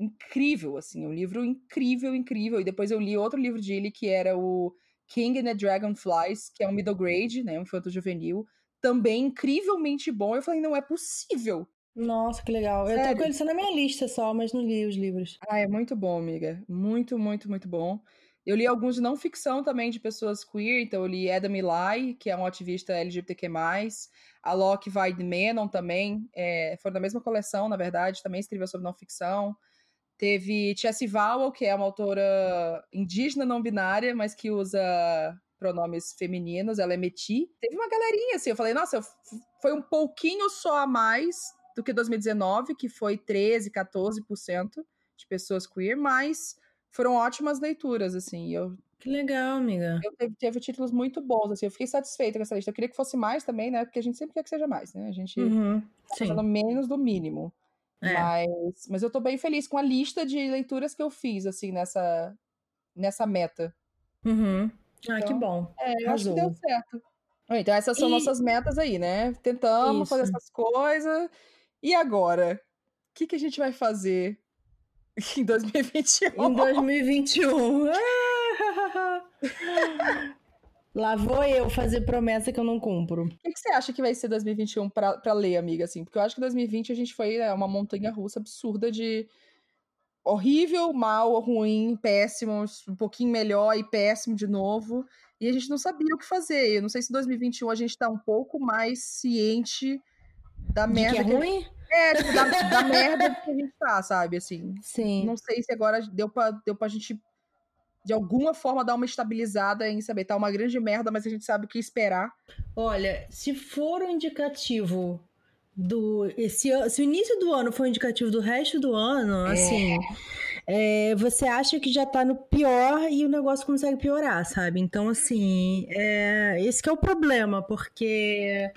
[SPEAKER 1] incrível, assim, um livro incrível, incrível. E depois eu li outro livro de ele que era o King and the Dragonflies, que é um middle grade, né, um infanto juvenil, também incrivelmente bom. Eu falei, não é possível.
[SPEAKER 2] Nossa, que legal. Sério? Eu tô com ele só na minha lista só, mas não li os livros.
[SPEAKER 1] Ah, é muito bom, amiga. Muito, muito, muito bom. Eu li alguns de não ficção também de pessoas queer, então eu li Adam Eli, que é um ativista LGBTQ+, a Locke Weidemann também, é, foram da mesma coleção, na verdade, também escreveu sobre não ficção. Teve Chessie Vowell, que é uma autora indígena não binária, mas que usa pronomes femininos, ela é meti. Teve uma galerinha, assim, eu falei, nossa, foi um pouquinho só a mais do que 2019, que foi 13, 14% de pessoas queer, mas foram ótimas leituras, assim, eu...
[SPEAKER 2] Que legal, amiga.
[SPEAKER 1] Eu teve, teve, títulos muito bons, assim, eu fiquei satisfeita com essa lista. Eu queria que fosse mais também, né, porque a gente sempre quer que seja mais, né, a gente
[SPEAKER 2] uhum,
[SPEAKER 1] tá menos do mínimo. É. Mas, mas eu tô bem feliz com a lista de leituras que eu fiz, assim, nessa, nessa meta.
[SPEAKER 2] Uhum. Ah, então, que bom.
[SPEAKER 1] É, eu acho que deu certo. Então, essas são e... nossas metas aí, né? Tentamos Isso. fazer essas coisas. E agora? O que, que a gente vai fazer em 2021?
[SPEAKER 2] Em 2021. Lá vou eu fazer promessa que eu não cumpro. O
[SPEAKER 1] que, que, você acha que vai ser 2021 pra, pra ler, amiga? Assim, porque eu acho que 2020 a gente foi né, uma montanha russa absurda de horrível, mal, ruim, péssimo, um pouquinho melhor e péssimo de novo. E a gente não sabia o que fazer. Eu não sei se 2021 a gente tá um pouco mais ciente da
[SPEAKER 2] de
[SPEAKER 1] merda.
[SPEAKER 2] Que é ruim?
[SPEAKER 1] É, tipo, da, da merda que a gente tá, sabe? Assim.
[SPEAKER 2] Sim.
[SPEAKER 1] Não sei se agora deu pra, deu pra gente de alguma forma dar uma estabilizada em saber, tá uma grande merda, mas a gente sabe o que esperar.
[SPEAKER 2] Olha, se for um indicativo do esse se o início do ano for um indicativo do resto do ano, é. assim, é, você acha que já tá no pior e o negócio consegue piorar, sabe? Então, assim, é, esse é o problema, porque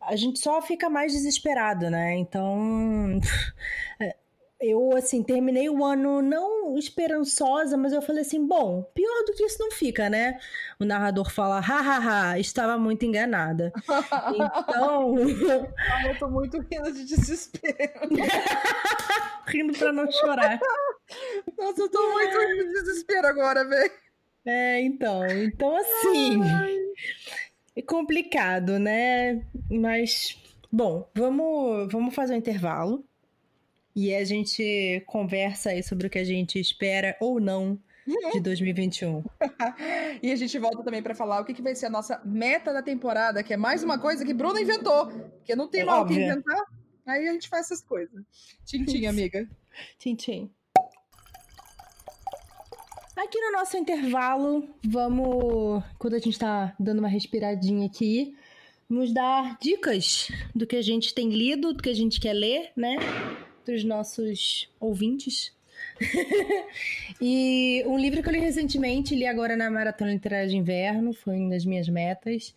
[SPEAKER 2] a gente só fica mais desesperado, né? Então, eu, assim, terminei o ano não esperançosa, mas eu falei assim: bom, pior do que isso não fica, né? O narrador fala: hahaha, estava muito enganada. então.
[SPEAKER 1] Eu tô muito rindo de desespero.
[SPEAKER 2] rindo pra não chorar.
[SPEAKER 1] Nossa, eu tô muito rindo de desespero agora, velho.
[SPEAKER 2] É, então. Então, assim. Ai. É complicado, né? Mas. Bom, vamos, vamos fazer um intervalo. E a gente conversa aí sobre o que a gente espera ou não de 2021.
[SPEAKER 1] e a gente volta também para falar o que, que vai ser a nossa meta da temporada, que é mais uma coisa que Bruna inventou, porque não tem é mal o que inventar, aí a gente faz essas coisas. Tintim, amiga.
[SPEAKER 2] Tintim. Aqui no nosso intervalo, vamos, quando a gente tá dando uma respiradinha aqui, vamos dar dicas do que a gente tem lido, do que a gente quer ler, né? Dos nossos ouvintes. e um livro que eu li recentemente, li agora na Maratona Literária de Inverno, foi uma das minhas metas.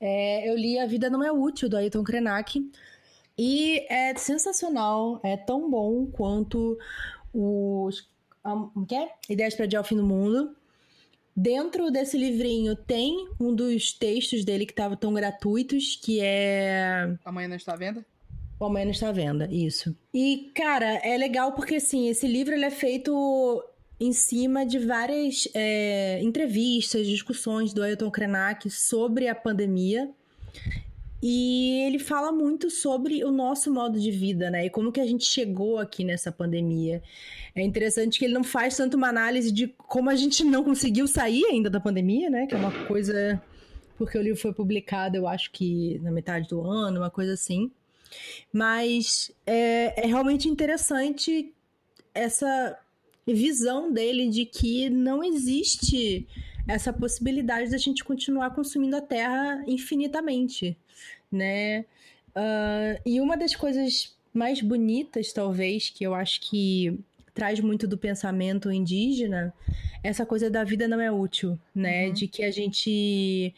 [SPEAKER 2] É, eu li A Vida Não É Útil, do Ayrton Krenak. E é sensacional, é tão bom quanto os. Um, que é? Ideias para Adiar o Fim do Mundo. Dentro desse livrinho tem um dos textos dele que estavam tão gratuitos, que é.
[SPEAKER 1] Amanhã não está à venda?
[SPEAKER 2] O Amanhã está à venda, isso. E, cara, é legal porque, assim, esse livro ele é feito em cima de várias é, entrevistas, discussões do Ailton Krenak sobre a pandemia. E ele fala muito sobre o nosso modo de vida, né? E como que a gente chegou aqui nessa pandemia. É interessante que ele não faz tanto uma análise de como a gente não conseguiu sair ainda da pandemia, né? Que é uma coisa. Porque o livro foi publicado, eu acho que na metade do ano, uma coisa assim. Mas é, é realmente interessante essa visão dele de que não existe essa possibilidade da gente continuar consumindo a Terra infinitamente, né? Uh, e uma das coisas mais bonitas, talvez, que eu acho que traz muito do pensamento indígena, essa coisa da vida não é útil, né? Uhum. De que a gente.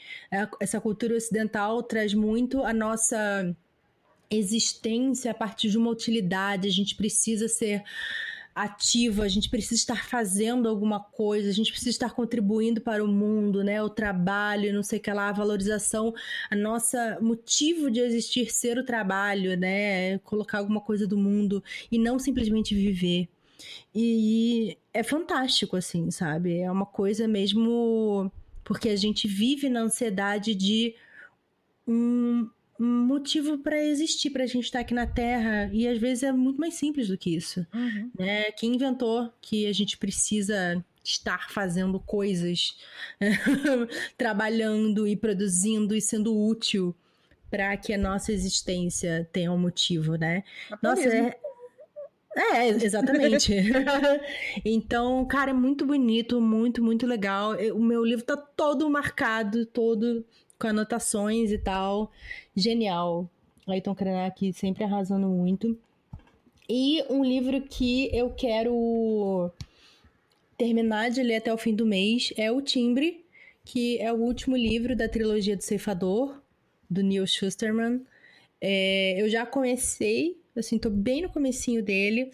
[SPEAKER 2] Essa cultura ocidental traz muito a nossa existência a partir de uma utilidade, a gente precisa ser ativa, a gente precisa estar fazendo alguma coisa, a gente precisa estar contribuindo para o mundo, né? O trabalho, não sei o que lá, a valorização, a nossa motivo de existir ser o trabalho, né? Colocar alguma coisa do mundo e não simplesmente viver. E é fantástico, assim, sabe? É uma coisa mesmo. Porque a gente vive na ansiedade de um, motivo para existir, para a gente estar tá aqui na Terra. E às vezes é muito mais simples do que isso. Uhum. Né? Quem inventou que a gente precisa estar fazendo coisas, trabalhando e produzindo e sendo útil para que a nossa existência tenha um motivo, né? Nossa, é, é, exatamente. então, cara, é muito bonito, muito, muito legal. O meu livro tá todo marcado, todo com anotações e tal. Genial. Ayrton Krenak sempre arrasando muito. E um livro que eu quero terminar de ler até o fim do mês é O Timbre, que é o último livro da trilogia do Ceifador, do Neil Schusterman. É, eu já comecei, assim, tô bem no comecinho dele.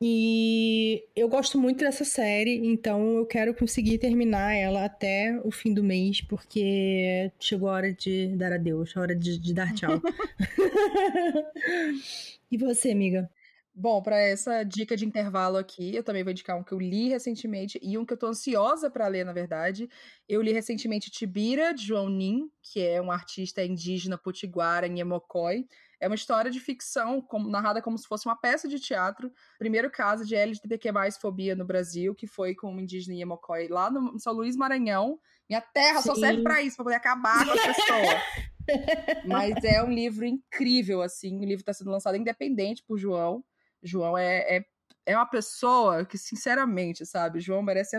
[SPEAKER 2] E eu gosto muito dessa série, então eu quero conseguir terminar ela até o fim do mês, porque chegou a hora de dar adeus, a hora de, de dar tchau. e você, amiga?
[SPEAKER 1] Bom, para essa dica de intervalo aqui, eu também vou indicar um que eu li recentemente e um que eu tô ansiosa para ler, na verdade. Eu li recentemente Tibira, de João Nin, que é um artista indígena potiguara em Emocói. É uma história de ficção como, narrada como se fosse uma peça de teatro. Primeiro caso de LGBTQ+, fobia no Brasil, que foi com um indígena Yemokoi lá no São Luís, Maranhão. Minha terra Sim. só serve para isso, para poder acabar com as pessoas. Mas é um livro incrível, assim. O livro está sendo lançado independente por João. João é, é, é uma pessoa que, sinceramente, sabe? João merece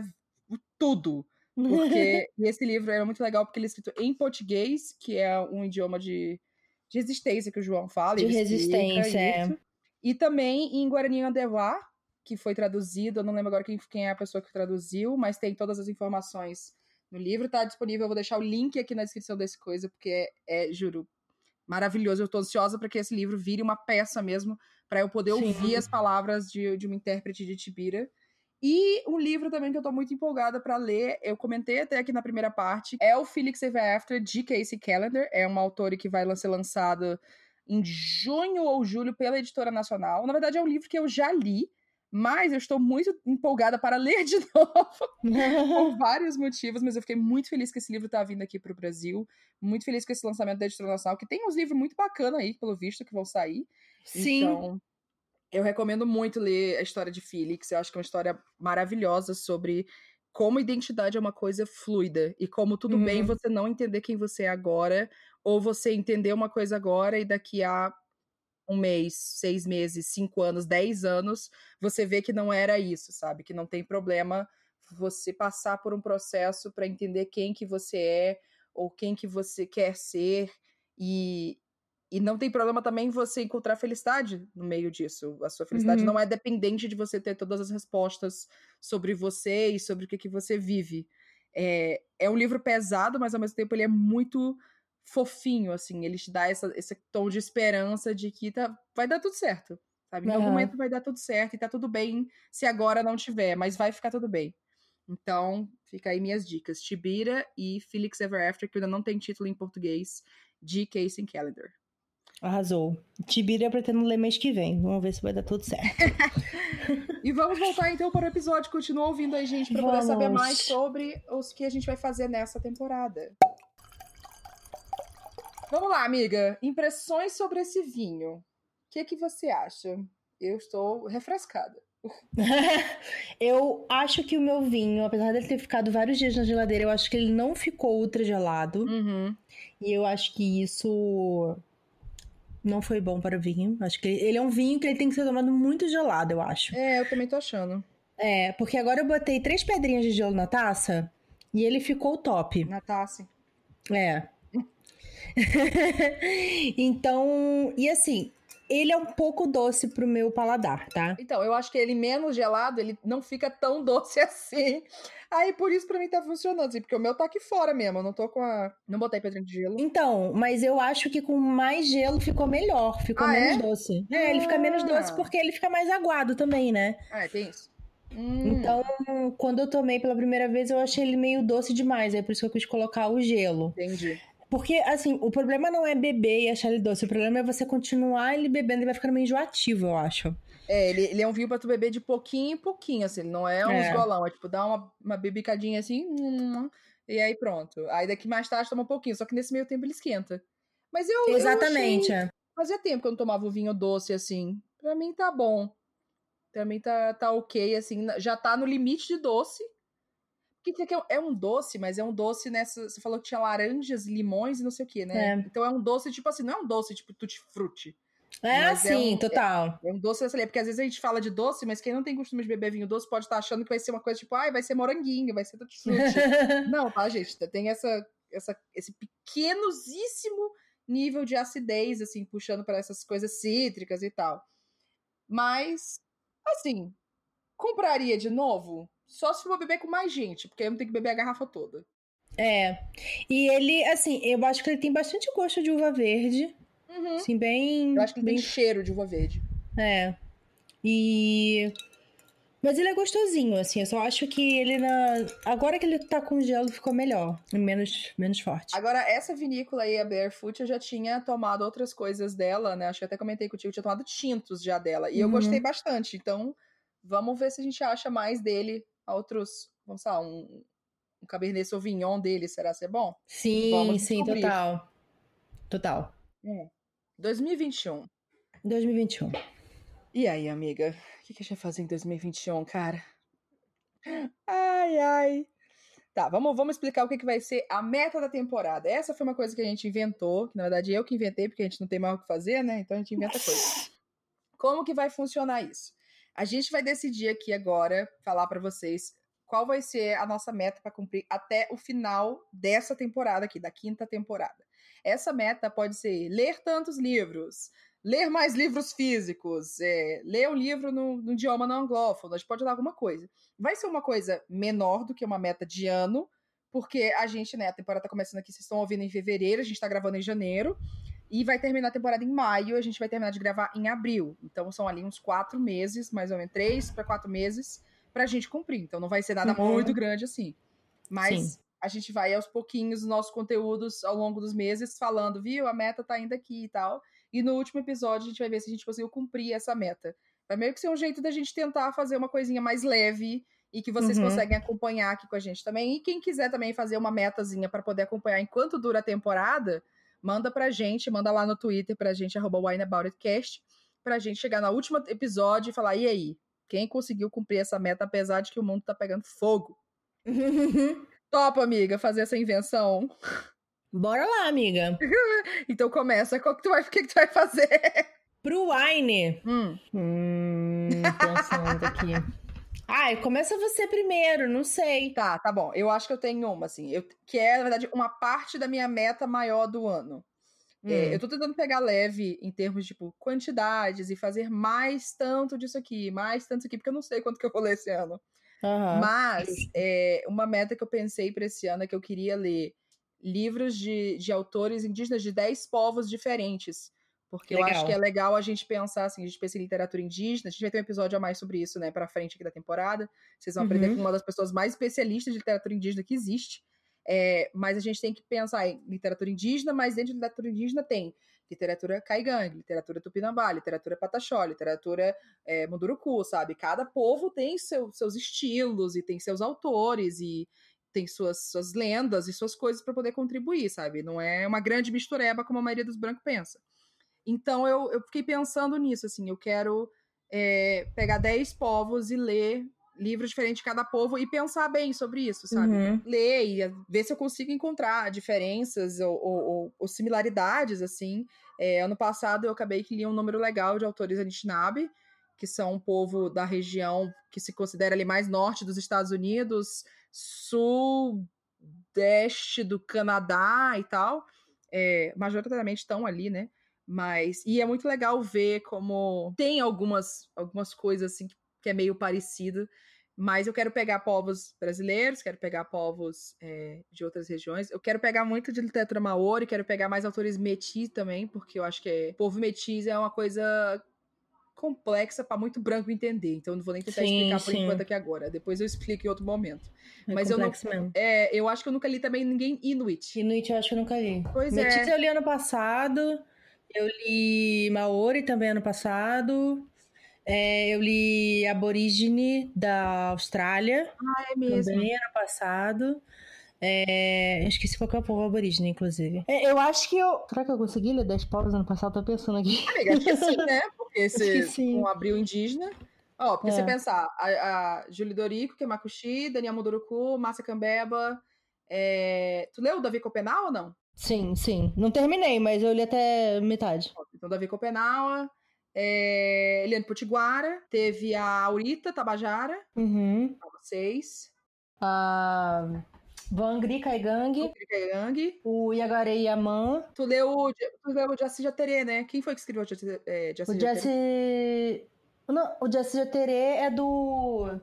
[SPEAKER 1] tudo. Porque esse livro era muito legal porque ele é escrito em português, que é um idioma de de resistência que o João fala.
[SPEAKER 2] De resistência, é.
[SPEAKER 1] E também em Guarani Andevá, que foi traduzido, eu não lembro agora quem, quem é a pessoa que traduziu, mas tem todas as informações no livro, tá disponível, eu vou deixar o link aqui na descrição desse coisa, porque é, é juro, maravilhoso. Eu tô ansiosa para que esse livro vire uma peça mesmo, para eu poder Sim. ouvir as palavras de, de uma intérprete de Tibira. E um livro também que eu tô muito empolgada para ler, eu comentei até aqui na primeira parte, é o Felix Ever After, de Casey Callender. É uma autora que vai ser lançada em junho ou julho pela Editora Nacional. Na verdade, é um livro que eu já li, mas eu estou muito empolgada para ler de novo, por vários motivos, mas eu fiquei muito feliz que esse livro está vindo aqui para o Brasil, muito feliz com esse lançamento da Editora Nacional, que tem uns livros muito bacanas aí, pelo visto, que vão sair.
[SPEAKER 2] Sim.
[SPEAKER 1] Então, eu recomendo muito ler a história de Felix. Eu acho que é uma história maravilhosa sobre como identidade é uma coisa fluida e como tudo uhum. bem você não entender quem você é agora, ou você entender uma coisa agora e daqui a um mês, seis meses, cinco anos, dez anos, você vê que não era isso, sabe? Que não tem problema você passar por um processo para entender quem que você é ou quem que você quer ser e, e não tem problema também você encontrar felicidade no meio disso. A sua felicidade uhum. não é dependente de você ter todas as respostas sobre você e sobre o que, que você vive. É, é um livro pesado, mas ao mesmo tempo ele é muito fofinho, assim. Ele te dá essa, esse tom de esperança de que tá, vai dar tudo certo. Sabe? Em uhum. algum momento vai dar tudo certo e tá tudo bem se agora não tiver, mas vai ficar tudo bem. Então, fica aí minhas dicas. Tibira e Felix Ever After, que ainda não tem título em português, de Casey Calendar.
[SPEAKER 2] Arrasou. Tibira pretendo ler mês que vem. Vamos ver se vai dar tudo certo.
[SPEAKER 1] e vamos voltar então para o episódio. Continua ouvindo aí, gente, para poder saber mais sobre os que a gente vai fazer nessa temporada. Vamos lá, amiga. Impressões sobre esse vinho. O que, que você acha? Eu estou refrescada.
[SPEAKER 2] eu acho que o meu vinho, apesar dele ter ficado vários dias na geladeira, eu acho que ele não ficou ultra gelado.
[SPEAKER 1] Uhum.
[SPEAKER 2] E eu acho que isso não foi bom para o vinho. Acho que ele é um vinho que ele tem que ser tomado muito gelado, eu acho.
[SPEAKER 1] É, eu também tô achando.
[SPEAKER 2] É, porque agora eu botei três pedrinhas de gelo na taça e ele ficou top.
[SPEAKER 1] Na taça.
[SPEAKER 2] É. então, e assim, ele é um pouco doce pro meu paladar, tá?
[SPEAKER 1] Então, eu acho que ele menos gelado, ele não fica tão doce assim. Aí por isso pra mim tá funcionando, assim, porque o meu tá aqui fora mesmo, eu não tô com a. Não botei pedrinho de gelo.
[SPEAKER 2] Então, mas eu acho que com mais gelo ficou melhor, ficou ah, menos é? doce. É, ele fica menos doce ah. porque ele fica mais aguado também, né?
[SPEAKER 1] Ah, tem isso.
[SPEAKER 2] Hum. Então, quando eu tomei pela primeira vvez, eu achei ele meio doce demais. É por isso que eu quis colocar o gelo.
[SPEAKER 1] Entendi.
[SPEAKER 2] Porque, assim, o problema não é beber e achar ele doce. O problema é você continuar ele bebendo e vai ficando meio enjoativo, eu acho.
[SPEAKER 1] É, ele, ele é um vinho pra tu beber de pouquinho em pouquinho, assim. Ele não é um é. esgolão. É tipo, dá uma, uma bebicadinha assim, hum, e aí pronto. Aí daqui mais tarde toma um pouquinho. Só que nesse meio tempo ele esquenta. Mas eu.
[SPEAKER 2] Exatamente.
[SPEAKER 1] Eu achei... Fazia tempo que eu não tomava o vinho doce assim. Pra mim tá bom. Pra mim tá, tá ok, assim. Já tá no limite de doce. Porque é um doce, mas é um doce nessa. Você falou que tinha laranjas, limões e não sei o que, né? É. Então é um doce, tipo assim, não é um doce tipo tutti-frutti.
[SPEAKER 2] É assim, é um,
[SPEAKER 1] total. É, é, um doce excelente, porque às vezes a gente fala de doce, mas quem não tem costume de beber vinho doce pode estar achando que vai ser uma coisa tipo, ai, ah, vai ser moranguinho, vai ser tutti-frutti. não, tá, gente? Tem essa, essa, esse pequenosíssimo nível de acidez, assim, puxando para essas coisas cítricas e tal. Mas, assim, compraria de novo? Só se for beber com mais gente, porque aí não tem que beber a garrafa toda.
[SPEAKER 2] É. E ele, assim, eu acho que ele tem bastante gosto de uva verde. Uhum. Assim, bem.
[SPEAKER 1] Eu acho que ele
[SPEAKER 2] bem...
[SPEAKER 1] tem cheiro de uva verde.
[SPEAKER 2] É. E. Mas ele é gostosinho, assim. Eu só acho que ele na. Agora que ele tá com gelo, ficou melhor. Menos, menos forte.
[SPEAKER 1] Agora, essa vinícola aí, a Barefoot, eu já tinha tomado outras coisas dela, né? Acho que até comentei contigo, eu tinha tomado tintos já dela. E uhum. eu gostei bastante. Então, vamos ver se a gente acha mais dele outros, vamos lá, um, um Cabernet Sauvignon dele, será ser bom?
[SPEAKER 2] Sim, sim, total. Total.
[SPEAKER 1] É. 2021.
[SPEAKER 2] 2021.
[SPEAKER 1] E aí, amiga? O que, que a gente vai fazer em 2021, cara? Ai, ai. Tá, vamos, vamos explicar o que, que vai ser a meta da temporada. Essa foi uma coisa que a gente inventou, que na verdade eu que inventei, porque a gente não tem mais o que fazer, né? Então a gente inventa coisa. Como que vai funcionar isso? A gente vai decidir aqui agora, falar para vocês qual vai ser a nossa meta para cumprir até o final dessa temporada aqui, da quinta temporada. Essa meta pode ser ler tantos livros, ler mais livros físicos, é, ler um livro no, no idioma não anglófono, a gente pode dar alguma coisa. Vai ser uma coisa menor do que uma meta de ano, porque a gente, né, a temporada tá começando aqui, vocês estão ouvindo em fevereiro, a gente tá gravando em janeiro. E vai terminar a temporada em maio, a gente vai terminar de gravar em abril. Então são ali uns quatro meses, mais ou menos, três para quatro meses, pra gente cumprir. Então não vai ser nada uhum. muito grande assim. Mas Sim. a gente vai aos pouquinhos os nossos conteúdos ao longo dos meses falando, viu? A meta tá indo aqui e tal. E no último episódio a gente vai ver se a gente conseguiu cumprir essa meta. Vai meio que ser um jeito da gente tentar fazer uma coisinha mais leve e que vocês uhum. conseguem acompanhar aqui com a gente também. E quem quiser também fazer uma metazinha para poder acompanhar enquanto dura a temporada, manda pra gente, manda lá no Twitter pra gente, arroba WineAboutItCast, pra gente chegar no último episódio e falar, e aí? Quem conseguiu cumprir essa meta, apesar de que o mundo tá pegando fogo? Topa, amiga, fazer essa invenção?
[SPEAKER 2] Bora lá, amiga.
[SPEAKER 1] então começa. Qual que tu vai, o que, que tu vai fazer?
[SPEAKER 2] Pro Wine.
[SPEAKER 1] Hum.
[SPEAKER 2] Hum, pensando aqui. Ai, começa você primeiro, não sei.
[SPEAKER 1] Tá, tá bom. Eu acho que eu tenho uma, assim. Eu, que é, na verdade, uma parte da minha meta maior do ano. É, hum. É, eu tô tentando pegar leve em termos de tipo, quantidades e fazer mais tanto disso aqui, mais tanto disso aqui, porque eu não sei quanto que eu vou ler esse ano.
[SPEAKER 2] Uhum.
[SPEAKER 1] Mas é, uma meta que eu pensei para esse ano é que eu queria ler livros de, de autores indígenas de 10 povos diferentes. Porque legal. eu acho que é legal a gente pensar, assim, a gente pensa em literatura indígena, a gente vai ter um episódio a mais sobre isso, né, pra frente aqui da temporada. Vocês vão uhum. aprender com uma das pessoas mais especialistas de literatura indígena que existe. É, mas a gente tem que pensar em literatura indígena, mas dentro de literatura indígena tem literatura caigangue, literatura tupinambá, literatura pataxó, literatura é, munduruku, sabe? Cada povo tem seu, seus estilos e tem seus autores e tem suas, suas lendas e suas coisas para poder contribuir, sabe? Não é uma grande mistureba como a maioria dos brancos pensa. Então eu, eu fiquei pensando nisso, assim, eu quero é, pegar 10 povos e ler livros diferentes de cada povo e pensar bem sobre isso, sabe? Uhum. Ler e ver se eu consigo encontrar diferenças ou, ou, ou similaridades, assim. É, ano passado eu acabei que li um número legal de autores Anishinaabe, que são um povo da região que se considera ali mais norte dos Estados Unidos, sudeste do Canadá e tal. É, majoritariamente estão ali, né? Mas. E é muito legal ver como tem algumas, algumas coisas assim que é meio parecido. Mas eu quero pegar povos brasileiros, quero pegar povos é, de outras regiões. Eu quero pegar muito de literatura maori, quero pegar mais autores metis também, porque eu acho que é, povo metis é uma coisa complexa para muito branco entender. Então eu não vou nem tentar sim, explicar por sim. enquanto aqui agora. Depois eu explico em outro momento. É Mas eu não, mesmo. É, eu acho que eu nunca li também ninguém Inuit.
[SPEAKER 2] Inuit eu acho que eu nunca li.
[SPEAKER 1] Pois
[SPEAKER 2] Metis é. eu li ano passado. Eu li Maori também ano passado. É, eu li Aborígene da Austrália.
[SPEAKER 1] Ah, é mesmo.
[SPEAKER 2] Também ano passado. É, esqueci qual é o povo aborígene, inclusive.
[SPEAKER 1] É, eu acho que eu.
[SPEAKER 2] Será que eu consegui ler 10 povos ano passado? Tô pensando aqui.
[SPEAKER 1] Amiga, acho que sim, né? Porque se um abril indígena. Ó, oh, porque é. você pensar, a, a Julie Dorico, que é Makushi, Daniel Muduruku, Massa Cambeba. É... Tu leu o Davi Copenau ou não?
[SPEAKER 2] Sim, sim. Não terminei, mas eu li até metade.
[SPEAKER 1] Então, Davi Copenau, é, Eliane Potiguara, teve a Aurita Tabajara,
[SPEAKER 2] uhum.
[SPEAKER 1] seis.
[SPEAKER 2] A Vangri Kaigang, o Yagarei Yaman.
[SPEAKER 1] Tu leu, tu leu o Jaci Jaterê, né? Quem foi que escreveu o Jaci,
[SPEAKER 2] é, O Jaci... Não, o Jaci Jaterê é do...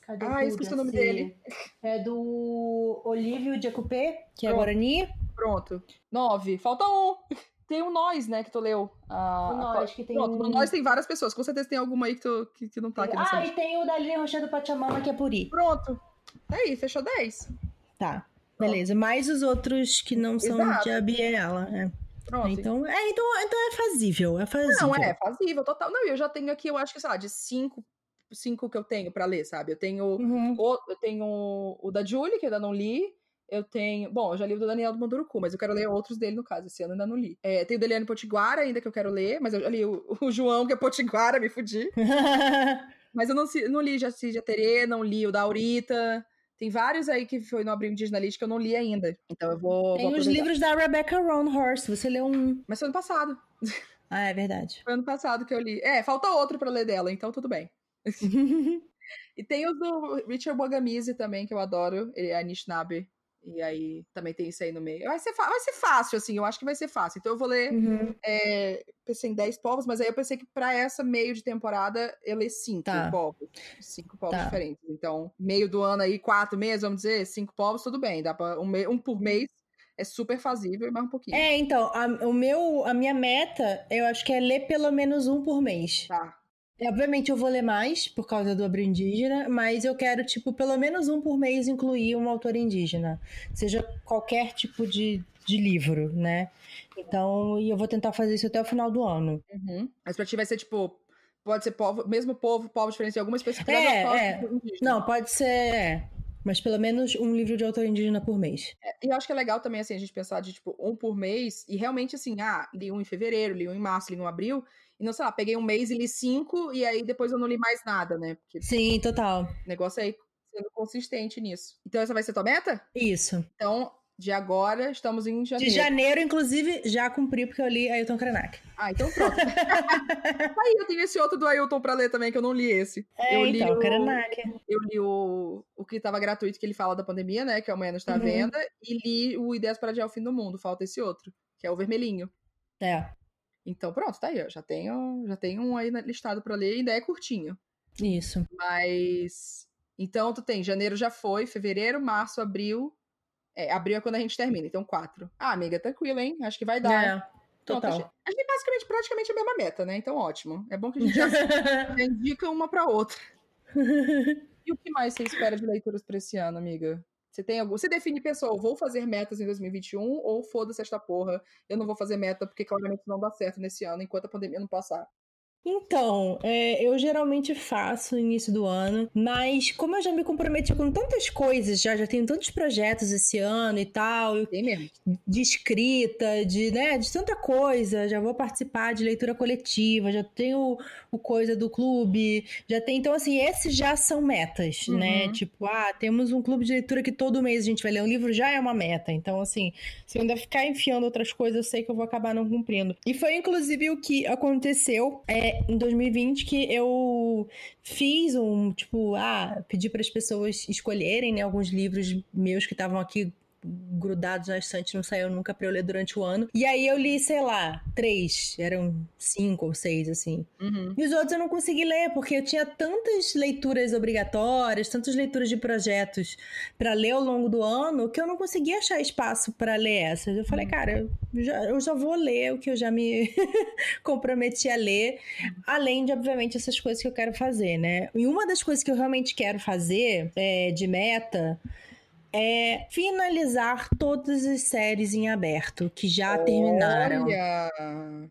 [SPEAKER 1] Cadê ah, esqueci o nome dele.
[SPEAKER 2] É do Olívio Jacupé, que é Pronto. Guarani.
[SPEAKER 1] Pronto. Nove. Falta um. Tem o Nós, né, que tu leu.
[SPEAKER 2] O Nós, a... que tem
[SPEAKER 1] Pronto, um... Nós tem várias pessoas. Com certeza tem alguma aí que, tu, que, que não tá aqui
[SPEAKER 2] Ah, e tem o da Lilian Rocha do Pachamama, que é Puri.
[SPEAKER 1] Pronto. Aí, fechou 10.
[SPEAKER 2] Tá, beleza. Mais os outros que não são Exato. de Abiela, né? Pronto. Então é, então, então é fazível, é fazível.
[SPEAKER 1] Não, é fazível, total. Não, eu já tenho aqui, eu acho que, sei lá, de cinco, cinco que eu tenho pra ler, sabe? Eu tenho, uhum. o, eu tenho o da Julie, que eu ainda não li. Eu tenho. Bom, eu já li o do Daniel do Mandurucu, mas eu quero ler outros dele, no caso. Esse ano ainda não li. É, tem o Deliane Potiguara ainda que eu quero ler, mas eu já li o, o João, que é Potiguara, me fudi. mas eu não, não li Jaci Jaterê, não li o da Aurita. Tem vários aí que foi no Abril Indígena List que eu não li ainda. Então eu vou.
[SPEAKER 2] Tem
[SPEAKER 1] vou
[SPEAKER 2] os livros da Rebecca Roanhorse, você leu um.
[SPEAKER 1] Mas foi ano passado.
[SPEAKER 2] Ah, é verdade.
[SPEAKER 1] Foi ano passado que eu li. É, falta outro pra ler dela, então tudo bem. e tem os do Richard Bogamise também, que eu adoro. Ele é Anishinaabe. E aí também tem isso aí no meio. Vai ser, vai ser fácil, assim, eu acho que vai ser fácil. Então eu vou ler. Uhum. É, pensei em 10 povos, mas aí eu pensei que para essa meio de temporada eu ler 5 tá. povos. 5 povos tá. diferentes. Então, meio do ano aí, quatro meses, vamos dizer, cinco povos, tudo bem. Dá pra um, um por mês é super fazível e mais um pouquinho.
[SPEAKER 2] É, então, a, o meu, a minha meta, eu acho que é ler pelo menos um por mês.
[SPEAKER 1] Tá.
[SPEAKER 2] Obviamente eu vou ler mais por causa do Abril Indígena, mas eu quero, tipo, pelo menos um por mês incluir um autor indígena. Seja qualquer tipo de, de livro, né? Então, e eu vou tentar fazer isso até o final do ano.
[SPEAKER 1] Uhum. Mas pra ti vai ser, tipo, pode ser povo, mesmo povo, povo diferente, alguma especificidade?
[SPEAKER 2] É, é. Não, pode ser... É. Mas pelo menos um livro de autor indígena por mês.
[SPEAKER 1] É, e eu acho que é legal também, assim, a gente pensar de, tipo, um por mês, e realmente, assim, ah, li um em fevereiro, li um em março, li um em abril, e não, sei lá, peguei um mês e li cinco, e aí depois eu não li mais nada, né? Porque
[SPEAKER 2] Sim, total.
[SPEAKER 1] O negócio aí sendo consistente nisso. Então essa vai ser tua meta?
[SPEAKER 2] Isso.
[SPEAKER 1] Então, de agora, estamos em janeiro.
[SPEAKER 2] De janeiro, inclusive, já cumpri, porque eu li Ailton Krenak.
[SPEAKER 1] Ah, então pronto. aí eu tenho esse outro do Ailton pra ler também, que eu não li esse.
[SPEAKER 2] É,
[SPEAKER 1] eu
[SPEAKER 2] li então, o Krenak.
[SPEAKER 1] Eu li o, o que tava gratuito, que ele fala da pandemia, né, que amanhã não está à uhum. venda, e li o Ideias para Adiar o Fim do Mundo, falta esse outro, que é o vermelhinho.
[SPEAKER 2] É.
[SPEAKER 1] Então, pronto, tá aí, ó. Já tenho, já tenho um aí listado para ler, ainda é curtinho.
[SPEAKER 2] Isso.
[SPEAKER 1] Mas. Então, tu tem janeiro já foi, fevereiro, março, abril. É, abril é quando a gente termina, então quatro. Ah, amiga, tranquilo, hein? Acho que vai dar. É,
[SPEAKER 2] total.
[SPEAKER 1] Pronto, a gente basicamente, praticamente a mesma meta, né? Então, ótimo. É bom que a gente já, já indica uma pra outra. E o que mais você espera de leituras pra esse ano, amiga? Você tem algum. Você define, pessoal, vou fazer metas em 2021 ou foda-se esta porra. Eu não vou fazer meta porque claramente não dá certo nesse ano enquanto a pandemia não passar.
[SPEAKER 2] Então, é, eu geralmente faço no início do ano, mas como eu já me comprometi com tantas coisas, já, já tenho tantos projetos esse ano e tal,
[SPEAKER 1] Tem mesmo.
[SPEAKER 2] de escrita, de, né, de tanta coisa, já vou participar de leitura coletiva, já tenho o coisa do clube, já tem, então assim, esses já são metas,
[SPEAKER 1] Uhum.
[SPEAKER 2] né? Tipo, ah, temos um clube de leitura que todo mês a gente vai ler um livro, já é uma meta. Então, assim, se eu ainda ficar enfiando outras coisas, eu sei que eu vou acabar não cumprindo. E foi inclusive o que aconteceu é, em 2020 que eu fiz um, tipo, ah, pedi para as pessoas escolherem, né, alguns livros meus que estavam aqui grudados na estante, não saiu nunca pra eu ler durante o ano. E aí eu li, sei lá, três, eram cinco ou seis, assim.
[SPEAKER 1] Uhum.
[SPEAKER 2] E os outros eu não consegui ler, porque eu tinha tantas leituras obrigatórias, tantas leituras de projetos pra ler ao longo do ano, que eu não conseguia achar espaço pra ler essas. Eu falei, cara, eu já, eu já vou ler o que eu já me comprometi a ler, além de, obviamente, essas coisas que eu quero fazer, né? E uma das coisas que eu realmente quero fazer é, de meta é finalizar todas as séries em aberto que já terminaram.
[SPEAKER 1] Olha!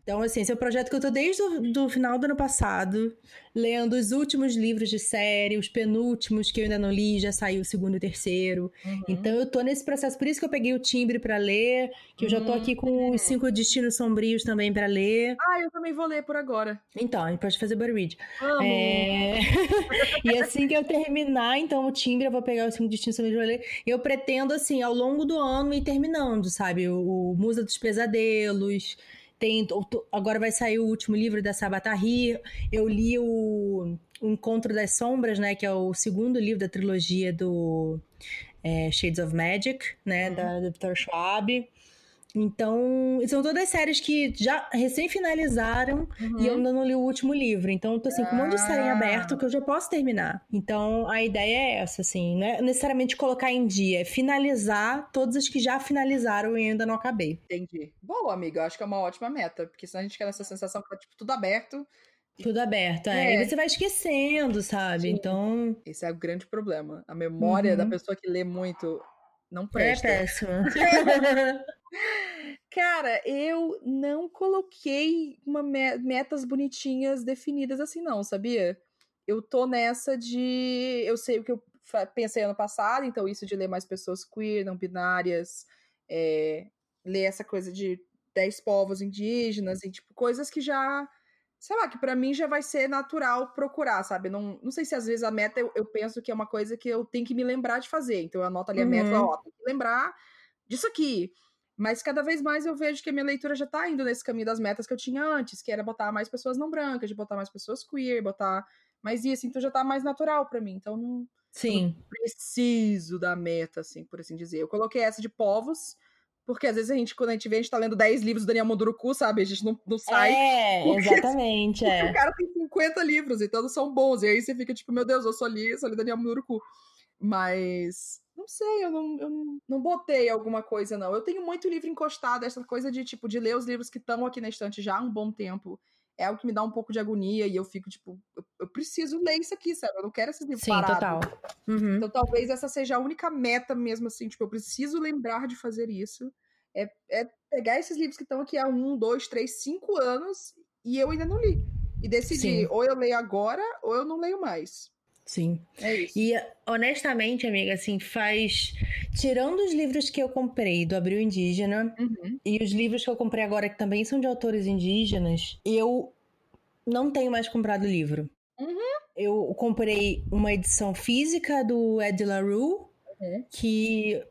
[SPEAKER 2] Então, assim, esse é um projeto que eu tô desde o do final do ano passado, lendo os últimos livros de série, os penúltimos que eu ainda não li, já saiu o segundo e o terceiro.
[SPEAKER 1] Uhum.
[SPEAKER 2] Então eu tô nesse processo, por isso que eu peguei o timbre pra ler, que eu já tô
[SPEAKER 1] Hum.
[SPEAKER 2] aqui com os cinco destinos sombrios também pra ler.
[SPEAKER 1] Ah, eu também vou ler por agora.
[SPEAKER 2] Então, a gente pode fazer read.
[SPEAKER 1] Amo!
[SPEAKER 2] É... e assim que eu terminar, então, o timbre, eu vou pegar os cinco destinos sombrios pra ler. E eu pretendo, assim, ao longo do ano ir terminando, sabe? O, o Musa dos Pesadelos. Tem, agora vai sair o último livro da Sabatari. Eu li o, o Encontro das Sombras, né? Que é o segundo livro da trilogia do é, Shades of Magic, né?
[SPEAKER 1] Uhum.
[SPEAKER 2] Da, do Victor Schwab. Então, são todas séries que já recém finalizaram
[SPEAKER 1] Uhum.
[SPEAKER 2] e eu ainda não li o último livro. Então, eu tô assim, com um monte de série em
[SPEAKER 1] Ah.
[SPEAKER 2] aberto que eu já posso terminar. Então, a ideia é essa, assim, não é necessariamente colocar em dia, é finalizar todas as que já finalizaram e ainda não acabei.
[SPEAKER 1] Entendi. Boa, amiga. Eu acho que é uma ótima meta. Porque senão a gente quer essa sensação que tá tipo, tudo aberto.
[SPEAKER 2] Tudo aberto, é.
[SPEAKER 1] É.
[SPEAKER 2] E você vai esquecendo, sabe?
[SPEAKER 1] Sim.
[SPEAKER 2] Então,
[SPEAKER 1] Esse é o grande problema. A memória
[SPEAKER 2] Uhum.
[SPEAKER 1] da pessoa que lê muito não
[SPEAKER 2] é
[SPEAKER 1] presta.
[SPEAKER 2] péssimo.
[SPEAKER 1] Cara, eu não coloquei uma me- metas bonitinhas definidas assim, não, sabia? Eu tô nessa de. Eu sei o que eu pensei ano passado, então isso de ler mais pessoas queer, não binárias, é, ler essa coisa de 10 povos indígenas e, tipo, coisas que já. Sei lá, que pra mim já vai ser natural procurar, sabe? Não, não sei se às vezes a meta eu, eu penso que é uma coisa que eu tenho que me lembrar de fazer. Então eu anoto ali a meta
[SPEAKER 2] Uhum.
[SPEAKER 1] ó, tem que lembrar disso aqui. Mas cada vez mais eu vejo que a minha leitura já tá indo nesse caminho das metas que eu tinha antes, que era botar mais pessoas não brancas, de botar mais pessoas queer, botar mais isso, então já tá mais natural pra mim. Então não
[SPEAKER 2] Sim.
[SPEAKER 1] preciso da meta, assim, por assim dizer. Eu coloquei essa de povos, porque às vezes a gente, quando a gente vê, a gente tá lendo 10 livros do Daniel Munduruku, sabe? A gente não, não sai.
[SPEAKER 2] É, exatamente,
[SPEAKER 1] Porque
[SPEAKER 2] é.
[SPEAKER 1] o cara tem 50 livros, então não são bons. E aí você fica tipo, meu Deus, eu só li, só li Daniel Munduruku. Mas não sei, eu não, eu não botei alguma coisa, não. Eu tenho muito livro encostado, essa coisa de, tipo, de ler os livros que estão aqui na estante já há um bom tempo. É algo que me dá um pouco de agonia e eu fico, tipo, eu, eu preciso ler isso aqui, sabe? Eu não quero esses livros
[SPEAKER 2] Sim,
[SPEAKER 1] parados.
[SPEAKER 2] total. Uhum.
[SPEAKER 1] Então talvez essa seja a única meta mesmo, assim, tipo, eu preciso lembrar de fazer isso. É, é pegar esses livros que estão aqui há um, dois, três, cinco anos e eu ainda não li. E decidir,
[SPEAKER 2] Sim.
[SPEAKER 1] ou eu leio agora, ou eu não leio mais.
[SPEAKER 2] Sim.
[SPEAKER 1] É isso.
[SPEAKER 2] E honestamente, amiga, assim, faz. Tirando os livros que eu comprei do Abril Indígena
[SPEAKER 1] Uhum.
[SPEAKER 2] e os livros que eu comprei agora, que também são de autores indígenas, eu não tenho mais comprado livro.
[SPEAKER 1] Uhum.
[SPEAKER 2] Eu comprei uma edição física do Ed LaRue,
[SPEAKER 1] Uhum.
[SPEAKER 2] que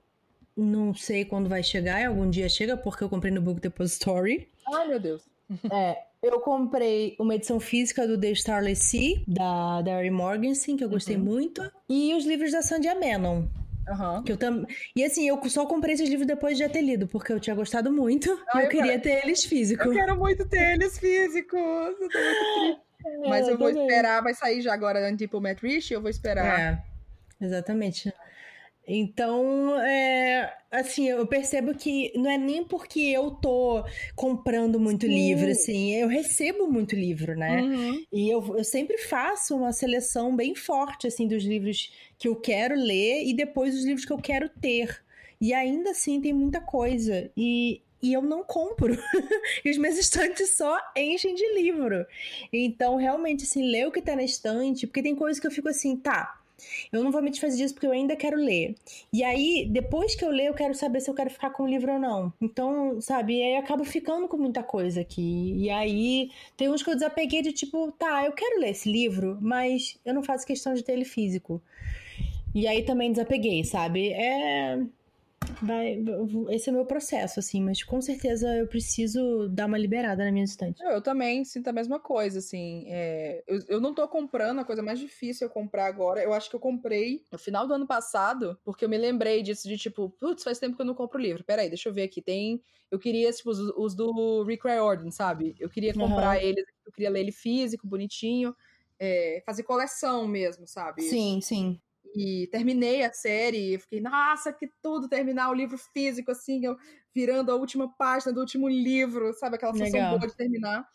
[SPEAKER 2] não sei quando vai chegar, algum dia chega, porque eu comprei no Book Depository.
[SPEAKER 1] Ai, meu Deus.
[SPEAKER 2] É, eu comprei uma edição física do The Starless Sea, da Darry Morgensen, que eu gostei
[SPEAKER 1] Uhum.
[SPEAKER 2] muito, e os livros da Sandy Menon.
[SPEAKER 1] Aham.
[SPEAKER 2] Que eu tam... E assim, eu só comprei esses livros depois de já ter lido, porque eu tinha gostado muito
[SPEAKER 1] Ah,
[SPEAKER 2] e eu
[SPEAKER 1] eu
[SPEAKER 2] queria ter eles físicos.
[SPEAKER 1] Eu quero muito ter eles físicos. Eu tô muito triste. Mas eu vou
[SPEAKER 2] também.
[SPEAKER 1] esperar, vai sair já agora Antipomete Rich, eu vou esperar.
[SPEAKER 2] É, exatamente. Então, é, assim, eu percebo que não é nem porque eu tô comprando muito Sim. livro, assim, eu recebo muito livro, né? Uhum. E eu, eu sempre faço uma seleção bem forte, assim, dos livros que eu quero ler e depois os livros que eu quero ter. E ainda assim tem muita coisa. E, e eu não compro. e os meus estantes só enchem de livro. Então, realmente, assim, ler o que tá na estante, porque tem coisas que eu fico assim, tá, eu não vou me desfazer disso porque eu ainda quero ler. E aí, depois que eu ler, eu quero saber se eu quero ficar com o livro ou não. Então, sabe, e aí eu acabo ficando com muita coisa aqui. E aí, tem uns que eu desapeguei de tipo, tá, eu quero ler esse livro, mas eu não faço questão de ter ele físico. E aí também desapeguei, sabe? É vai, esse é o meu processo, assim, mas com certeza eu preciso dar uma liberada na minha estante.
[SPEAKER 1] Eu, eu também sinto a mesma coisa, assim. É, eu, eu não tô comprando, a coisa mais difícil é comprar agora. Eu acho que eu comprei no final do ano passado, porque eu me lembrei disso, de tipo, putz, faz tempo que eu não compro livro. Peraí, deixa eu ver aqui. Tem. Eu queria, tipo, os, os do Rick Riordan, sabe? Eu queria comprar uhum. eles, eu queria ler ele físico, bonitinho. É, fazer coleção mesmo, sabe?
[SPEAKER 2] Sim, sim
[SPEAKER 1] e terminei a série e fiquei, nossa, que tudo terminar o livro físico, assim, eu virando a última página do último livro, sabe? Aquela sensação boa de terminar.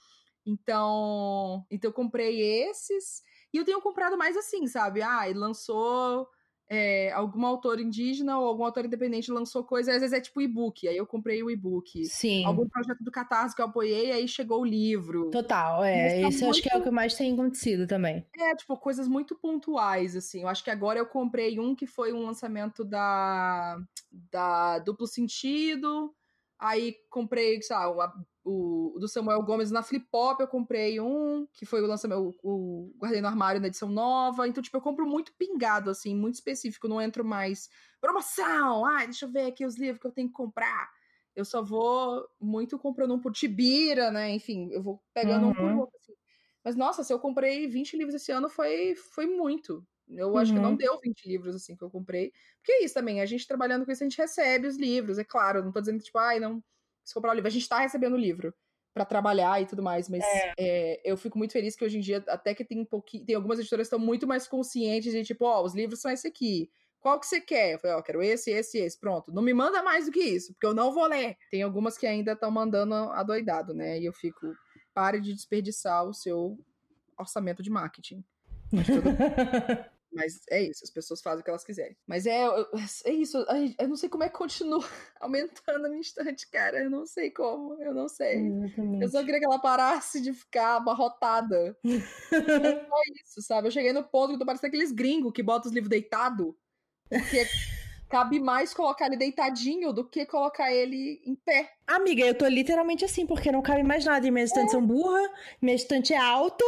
[SPEAKER 1] Então, então eu comprei esses. E eu tenho comprado mais assim, sabe? Ah, lançou é, algum autor indígena ou algum autor independente lançou coisa, às vezes é tipo e-book, aí eu comprei o e-book.
[SPEAKER 2] Sim.
[SPEAKER 1] Algum projeto do Catarse que eu apoiei, aí chegou o livro.
[SPEAKER 2] Total, é. Isso muito... acho que é o que mais tem acontecido também.
[SPEAKER 1] É, tipo, coisas muito pontuais, assim. Eu acho que agora eu comprei um que foi um lançamento da, da Duplo Sentido, aí comprei, sei lá, uma o, o, do Samuel Gomes na Flip Pop, eu comprei um, que foi o lançamento, o, o Guardei no Armário na edição nova. Então, tipo, eu compro muito pingado, assim, muito específico. Não entro mais. Promoção! Ai, deixa eu ver aqui os livros que eu tenho que comprar. Eu só vou muito comprando um por Tibira, né? Enfim, eu vou pegando uhum. um por uhum. outro, assim. Mas, nossa, se eu comprei 20 livros esse ano, foi, foi muito. Eu uhum. acho que não uhum. deu 20 livros, assim, que eu comprei. Porque é isso também, a gente trabalhando com isso, a gente recebe os livros, é claro. Não tô dizendo que, tipo, ai, não se comprar o livro. A gente tá recebendo o livro para trabalhar e tudo mais, mas é. É, eu fico muito feliz que hoje em dia, até que tem um pouquinho, tem algumas editoras que estão muito mais conscientes de tipo, ó, oh, os livros são esse aqui. Qual que você quer? Eu falei, ó, oh, quero esse, esse, esse. Pronto. Não me manda mais do que isso, porque eu não vou ler. Tem algumas que ainda estão mandando adoidado, né? E eu fico, pare de desperdiçar o seu orçamento de marketing. Mas é isso, as pessoas fazem o que elas quiserem. Mas é, é isso, eu não sei como é que continua aumentando a minha estante, cara. Eu não sei como, eu não sei. Exatamente. Eu só queria que ela parasse de ficar abarrotada. é só isso, sabe? Eu cheguei no ponto que eu tô parecendo aqueles gringos que botam os livros deitados. Porque cabe mais colocar ele deitadinho do que colocar ele em pé.
[SPEAKER 2] Amiga, eu tô literalmente assim, porque não cabe mais nada. E minhas estantes é. são burra, minha estante é alta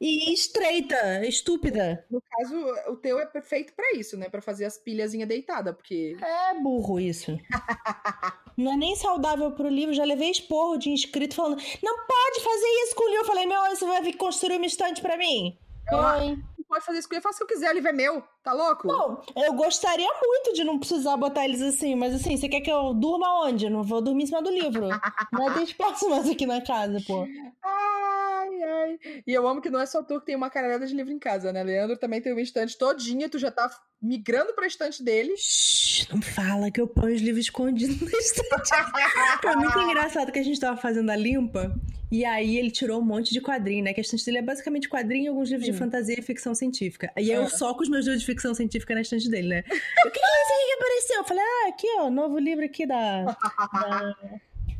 [SPEAKER 2] e estreita, estúpida.
[SPEAKER 1] No caso, o teu é perfeito para isso, né? Para fazer as pilhazinhas deitada, porque.
[SPEAKER 2] É burro isso. não é nem saudável pro livro. Já levei esporro de inscrito falando: não pode fazer isso com o livro. Eu falei: meu, você vai vir construir uma estante para mim?
[SPEAKER 1] Oi pode fazer isso com ele, faça o que eu quiser, o livro é meu, tá louco?
[SPEAKER 2] Não, eu gostaria muito de não precisar botar eles assim, mas assim, você quer que eu durma onde? Eu não vou dormir em cima do livro. não tem espaço mais aqui na casa, pô.
[SPEAKER 1] Ai, ai. E eu amo que não é só tu que tem uma caralhada de livro em casa, né? Leandro também tem uma estante todinha, tu já tá migrando pra estante dele.
[SPEAKER 2] Shhh, não fala que eu ponho os livros escondidos na estante. Foi muito engraçado que a gente tava fazendo a limpa e aí ele tirou um monte de quadrinho, né? Que a estante dele é basicamente quadrinho e alguns livros Sim. de fantasia e ficção científica. E eu só com os meus livros de ficção científica na estante dele, né? O que é isso aqui que apareceu? Eu falei, ah, aqui, ó, novo livro aqui da. da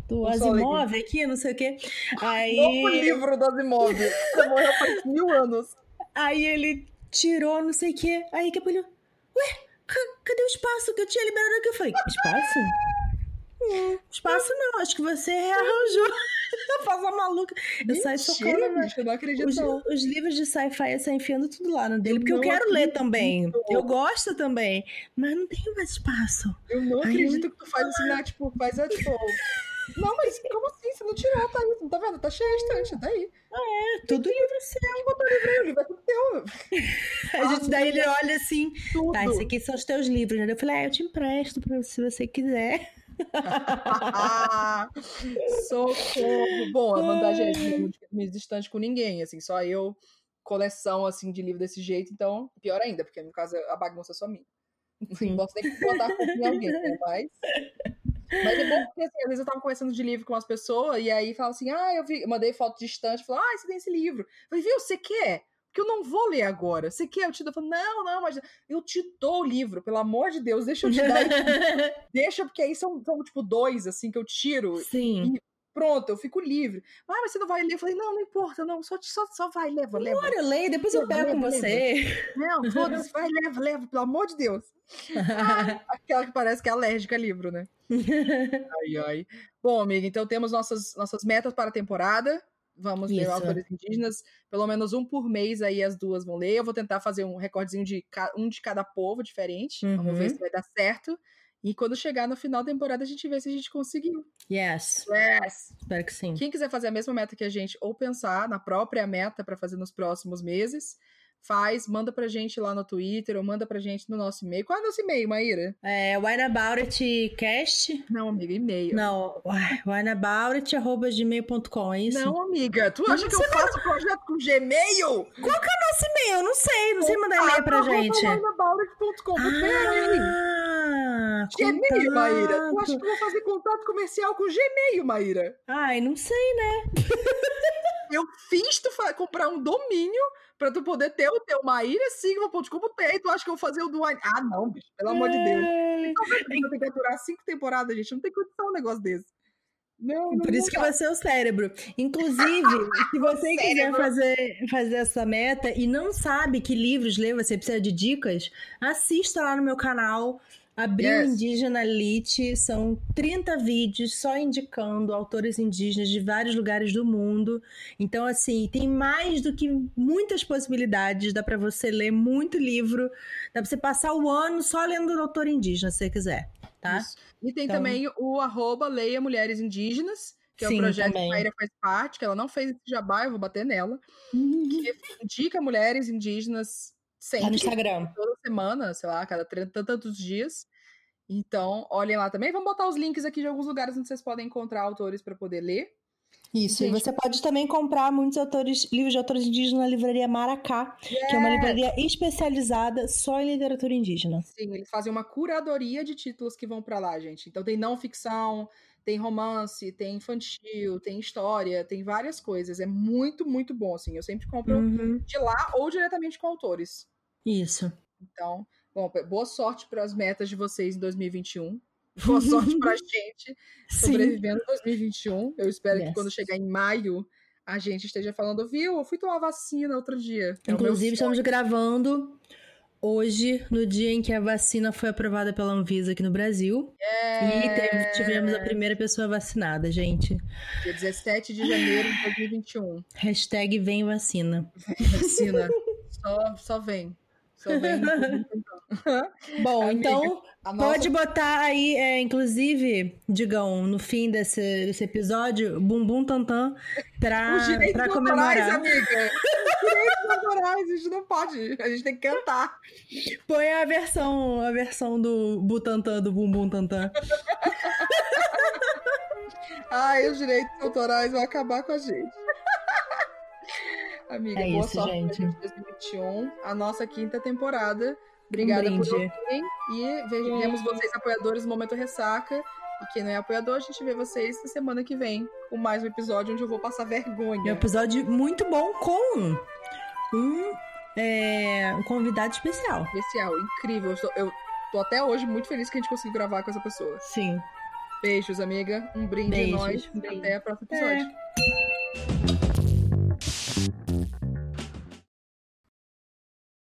[SPEAKER 2] do Asimov aqui, não sei o quê. Aí...
[SPEAKER 1] Novo livro do Asimov. Você morreu faz mil anos.
[SPEAKER 2] Aí ele tirou, não sei o quê. Aí que eu ué, cadê o espaço que eu tinha liberado aqui? Eu falei, espaço? Hum, espaço não, acho que você rearranjou. Faz a maluca. Eu saio socando.
[SPEAKER 1] Bicho, eu não acredito.
[SPEAKER 2] Os, os livros de sci-fi eu saio enfiando tudo lá no dele, porque eu quero ler também. Eu gosto também. Mas não tenho mais espaço.
[SPEAKER 1] Eu não Aí acredito eu... que tu faz assim, né? Tipo, faz a tipo. Não, mas como assim? Você não tirou, tá aí. Tá vendo? Tá cheio a estante, tá aí.
[SPEAKER 2] Ah, é, tudo livro seu.
[SPEAKER 1] Quem botou livro aí? O livro é tudo teu.
[SPEAKER 2] a gente, daí ele olha assim, tudo. tá, esse aqui são os teus livros, né? Eu falei, ah, eu te empresto pra, se você quiser.
[SPEAKER 1] Socorro! Bom, a vantagem é que não me distante com ninguém, assim, só eu, coleção, assim, de livro desse jeito, então, pior ainda, porque no caso a bagunça é só minha. Sim. Não posso nem botar a culpa em alguém, né? Mas. Mas é bom porque, assim, às vezes eu tava conversando de livro com umas pessoas e aí fala assim, ah, eu vi, eu mandei foto distante, falou, ah, você tem esse livro. Eu falei, viu, você quer? Porque eu não vou ler agora. Você quer? Eu te dou. Eu não, não, mas eu te dou o livro, pelo amor de Deus, deixa eu te dar. deixa, porque aí são, são, tipo, dois, assim, que eu tiro.
[SPEAKER 2] Sim.
[SPEAKER 1] E pronto, eu fico livre. Ah, mas você não vai ler? Eu falei, não, não importa, não, só, só, só vai, leva, leva.
[SPEAKER 2] Agora eu leio, depois leva, eu pego leva, com você.
[SPEAKER 1] Leva. Não, foda-se, vai, leva, leva, pelo amor de Deus. aquela que parece que é alérgica a livro, né? ai, ai. Bom, amiga, então temos nossas, nossas metas para a temporada. Vamos Isso. ler autores indígenas, pelo menos um por mês aí as duas vão ler. Eu vou tentar fazer um recordinho de um de cada povo diferente. Uhum. Vamos ver uhum. se vai dar certo. E quando chegar no final da temporada, a gente vê se a gente conseguiu.
[SPEAKER 2] Yes.
[SPEAKER 1] Yes.
[SPEAKER 2] Espero que sim.
[SPEAKER 1] Quem quiser fazer a mesma meta que a gente, ou pensar na própria meta para fazer nos próximos meses, faz, manda pra gente lá no Twitter ou manda pra gente no nosso e-mail. Qual é o nosso e-mail, Maíra?
[SPEAKER 2] É wineaboutitcast.
[SPEAKER 1] Não, amiga, e-mail.
[SPEAKER 2] Não, wineaboutit.gmail.com, é isso?
[SPEAKER 1] Não, amiga, tu acha que eu faço projeto com Gmail?
[SPEAKER 2] Qual que é o nosso e-mail? Eu não sei, não sei mandar e-mail pra gente.
[SPEAKER 1] wineaboutit.com, ah, Gmail, Maíra. Tu acha que eu vou fazer contato comercial com Gmail, Maíra?
[SPEAKER 2] Ai, não sei, né?
[SPEAKER 1] eu fiz tu comprar um domínio pra tu poder ter o teu maírasigma.com tem. Tu acha que eu vou fazer o do? Ah, não, bicho, pelo amor de Deus. Então, tem que aturar cinco temporadas, gente. Não tem condição um negócio desse. Não, não
[SPEAKER 2] Por isso que vai ser o cérebro. Inclusive, se você quiser fazer, fazer essa meta e não sabe que livros ler, você precisa de dicas, assista lá no meu canal. Abril yes. Indígena Elite são 30 vídeos só indicando autores indígenas de vários lugares do mundo. Então, assim, tem mais do que muitas possibilidades. Dá para você ler muito livro, dá pra você passar o ano só lendo o autor indígena, se você quiser, tá? Isso.
[SPEAKER 1] E tem então... também o arroba Leia Mulheres Indígenas, que Sim, é o projeto também. que a Maíra faz parte, que ela não fez esse jabá, eu vou bater nela. Que indica mulheres indígenas Sempre. Tá
[SPEAKER 2] no Instagram.
[SPEAKER 1] Semana, sei lá, cada tantos dias. Então, olhem lá também. Vamos botar os links aqui de alguns lugares onde vocês podem encontrar autores para poder ler.
[SPEAKER 2] Isso, Gente, e você pode também comprar muitos autores, livros de autores indígenas na livraria Maracá, yes. que é uma livraria especializada só em literatura indígena.
[SPEAKER 1] Sim, eles fazem uma curadoria de títulos que vão para lá, gente. Então tem não ficção, tem romance, tem infantil, tem história, tem várias coisas. É muito, muito bom, assim. Eu sempre compro uhum. de lá ou diretamente com autores.
[SPEAKER 2] Isso.
[SPEAKER 1] Então, bom, boa sorte para as metas de vocês em 2021. Boa sorte para a gente sobrevivendo em 2021. Eu espero yes. que quando chegar em maio a gente esteja falando, viu? Eu fui tomar vacina outro dia.
[SPEAKER 2] É Inclusive, estamos gravando hoje, no dia em que a vacina foi aprovada pela Anvisa aqui no Brasil. É... E teve, tivemos a primeira pessoa vacinada, gente.
[SPEAKER 1] Dia 17 de janeiro de 2021.
[SPEAKER 2] Hashtag vem vacina.
[SPEAKER 1] Vem vacina. só, só vem.
[SPEAKER 2] Bom, Amiga, então pode botar aí, é, inclusive, digam, no fim desse, desse episódio, bumbum tantan pra, Os pra comemorar.
[SPEAKER 1] amiga. direitos autorais, a gente não pode, a gente tem que cantar.
[SPEAKER 2] Põe a versão, a versão do Butantan, do bumbum tantan.
[SPEAKER 1] Ai, os direitos autorais vão acabar com a gente. Amiga, é boa isso, sorte gente. 2021, a nossa quinta temporada. Obrigada um por ouvir. E vemos vocês apoiadores no Momento Ressaca. E quem não é apoiador, a gente vê vocês na semana que vem com mais um episódio onde eu vou passar vergonha.
[SPEAKER 2] Um episódio muito bom com um, é, um convidado especial.
[SPEAKER 1] Especial, incrível. Eu tô, eu tô até hoje muito feliz que a gente conseguiu gravar com essa pessoa.
[SPEAKER 2] Sim.
[SPEAKER 1] Beijos, amiga. Um brinde Beijos. a nós. Até o próximo episódio. É.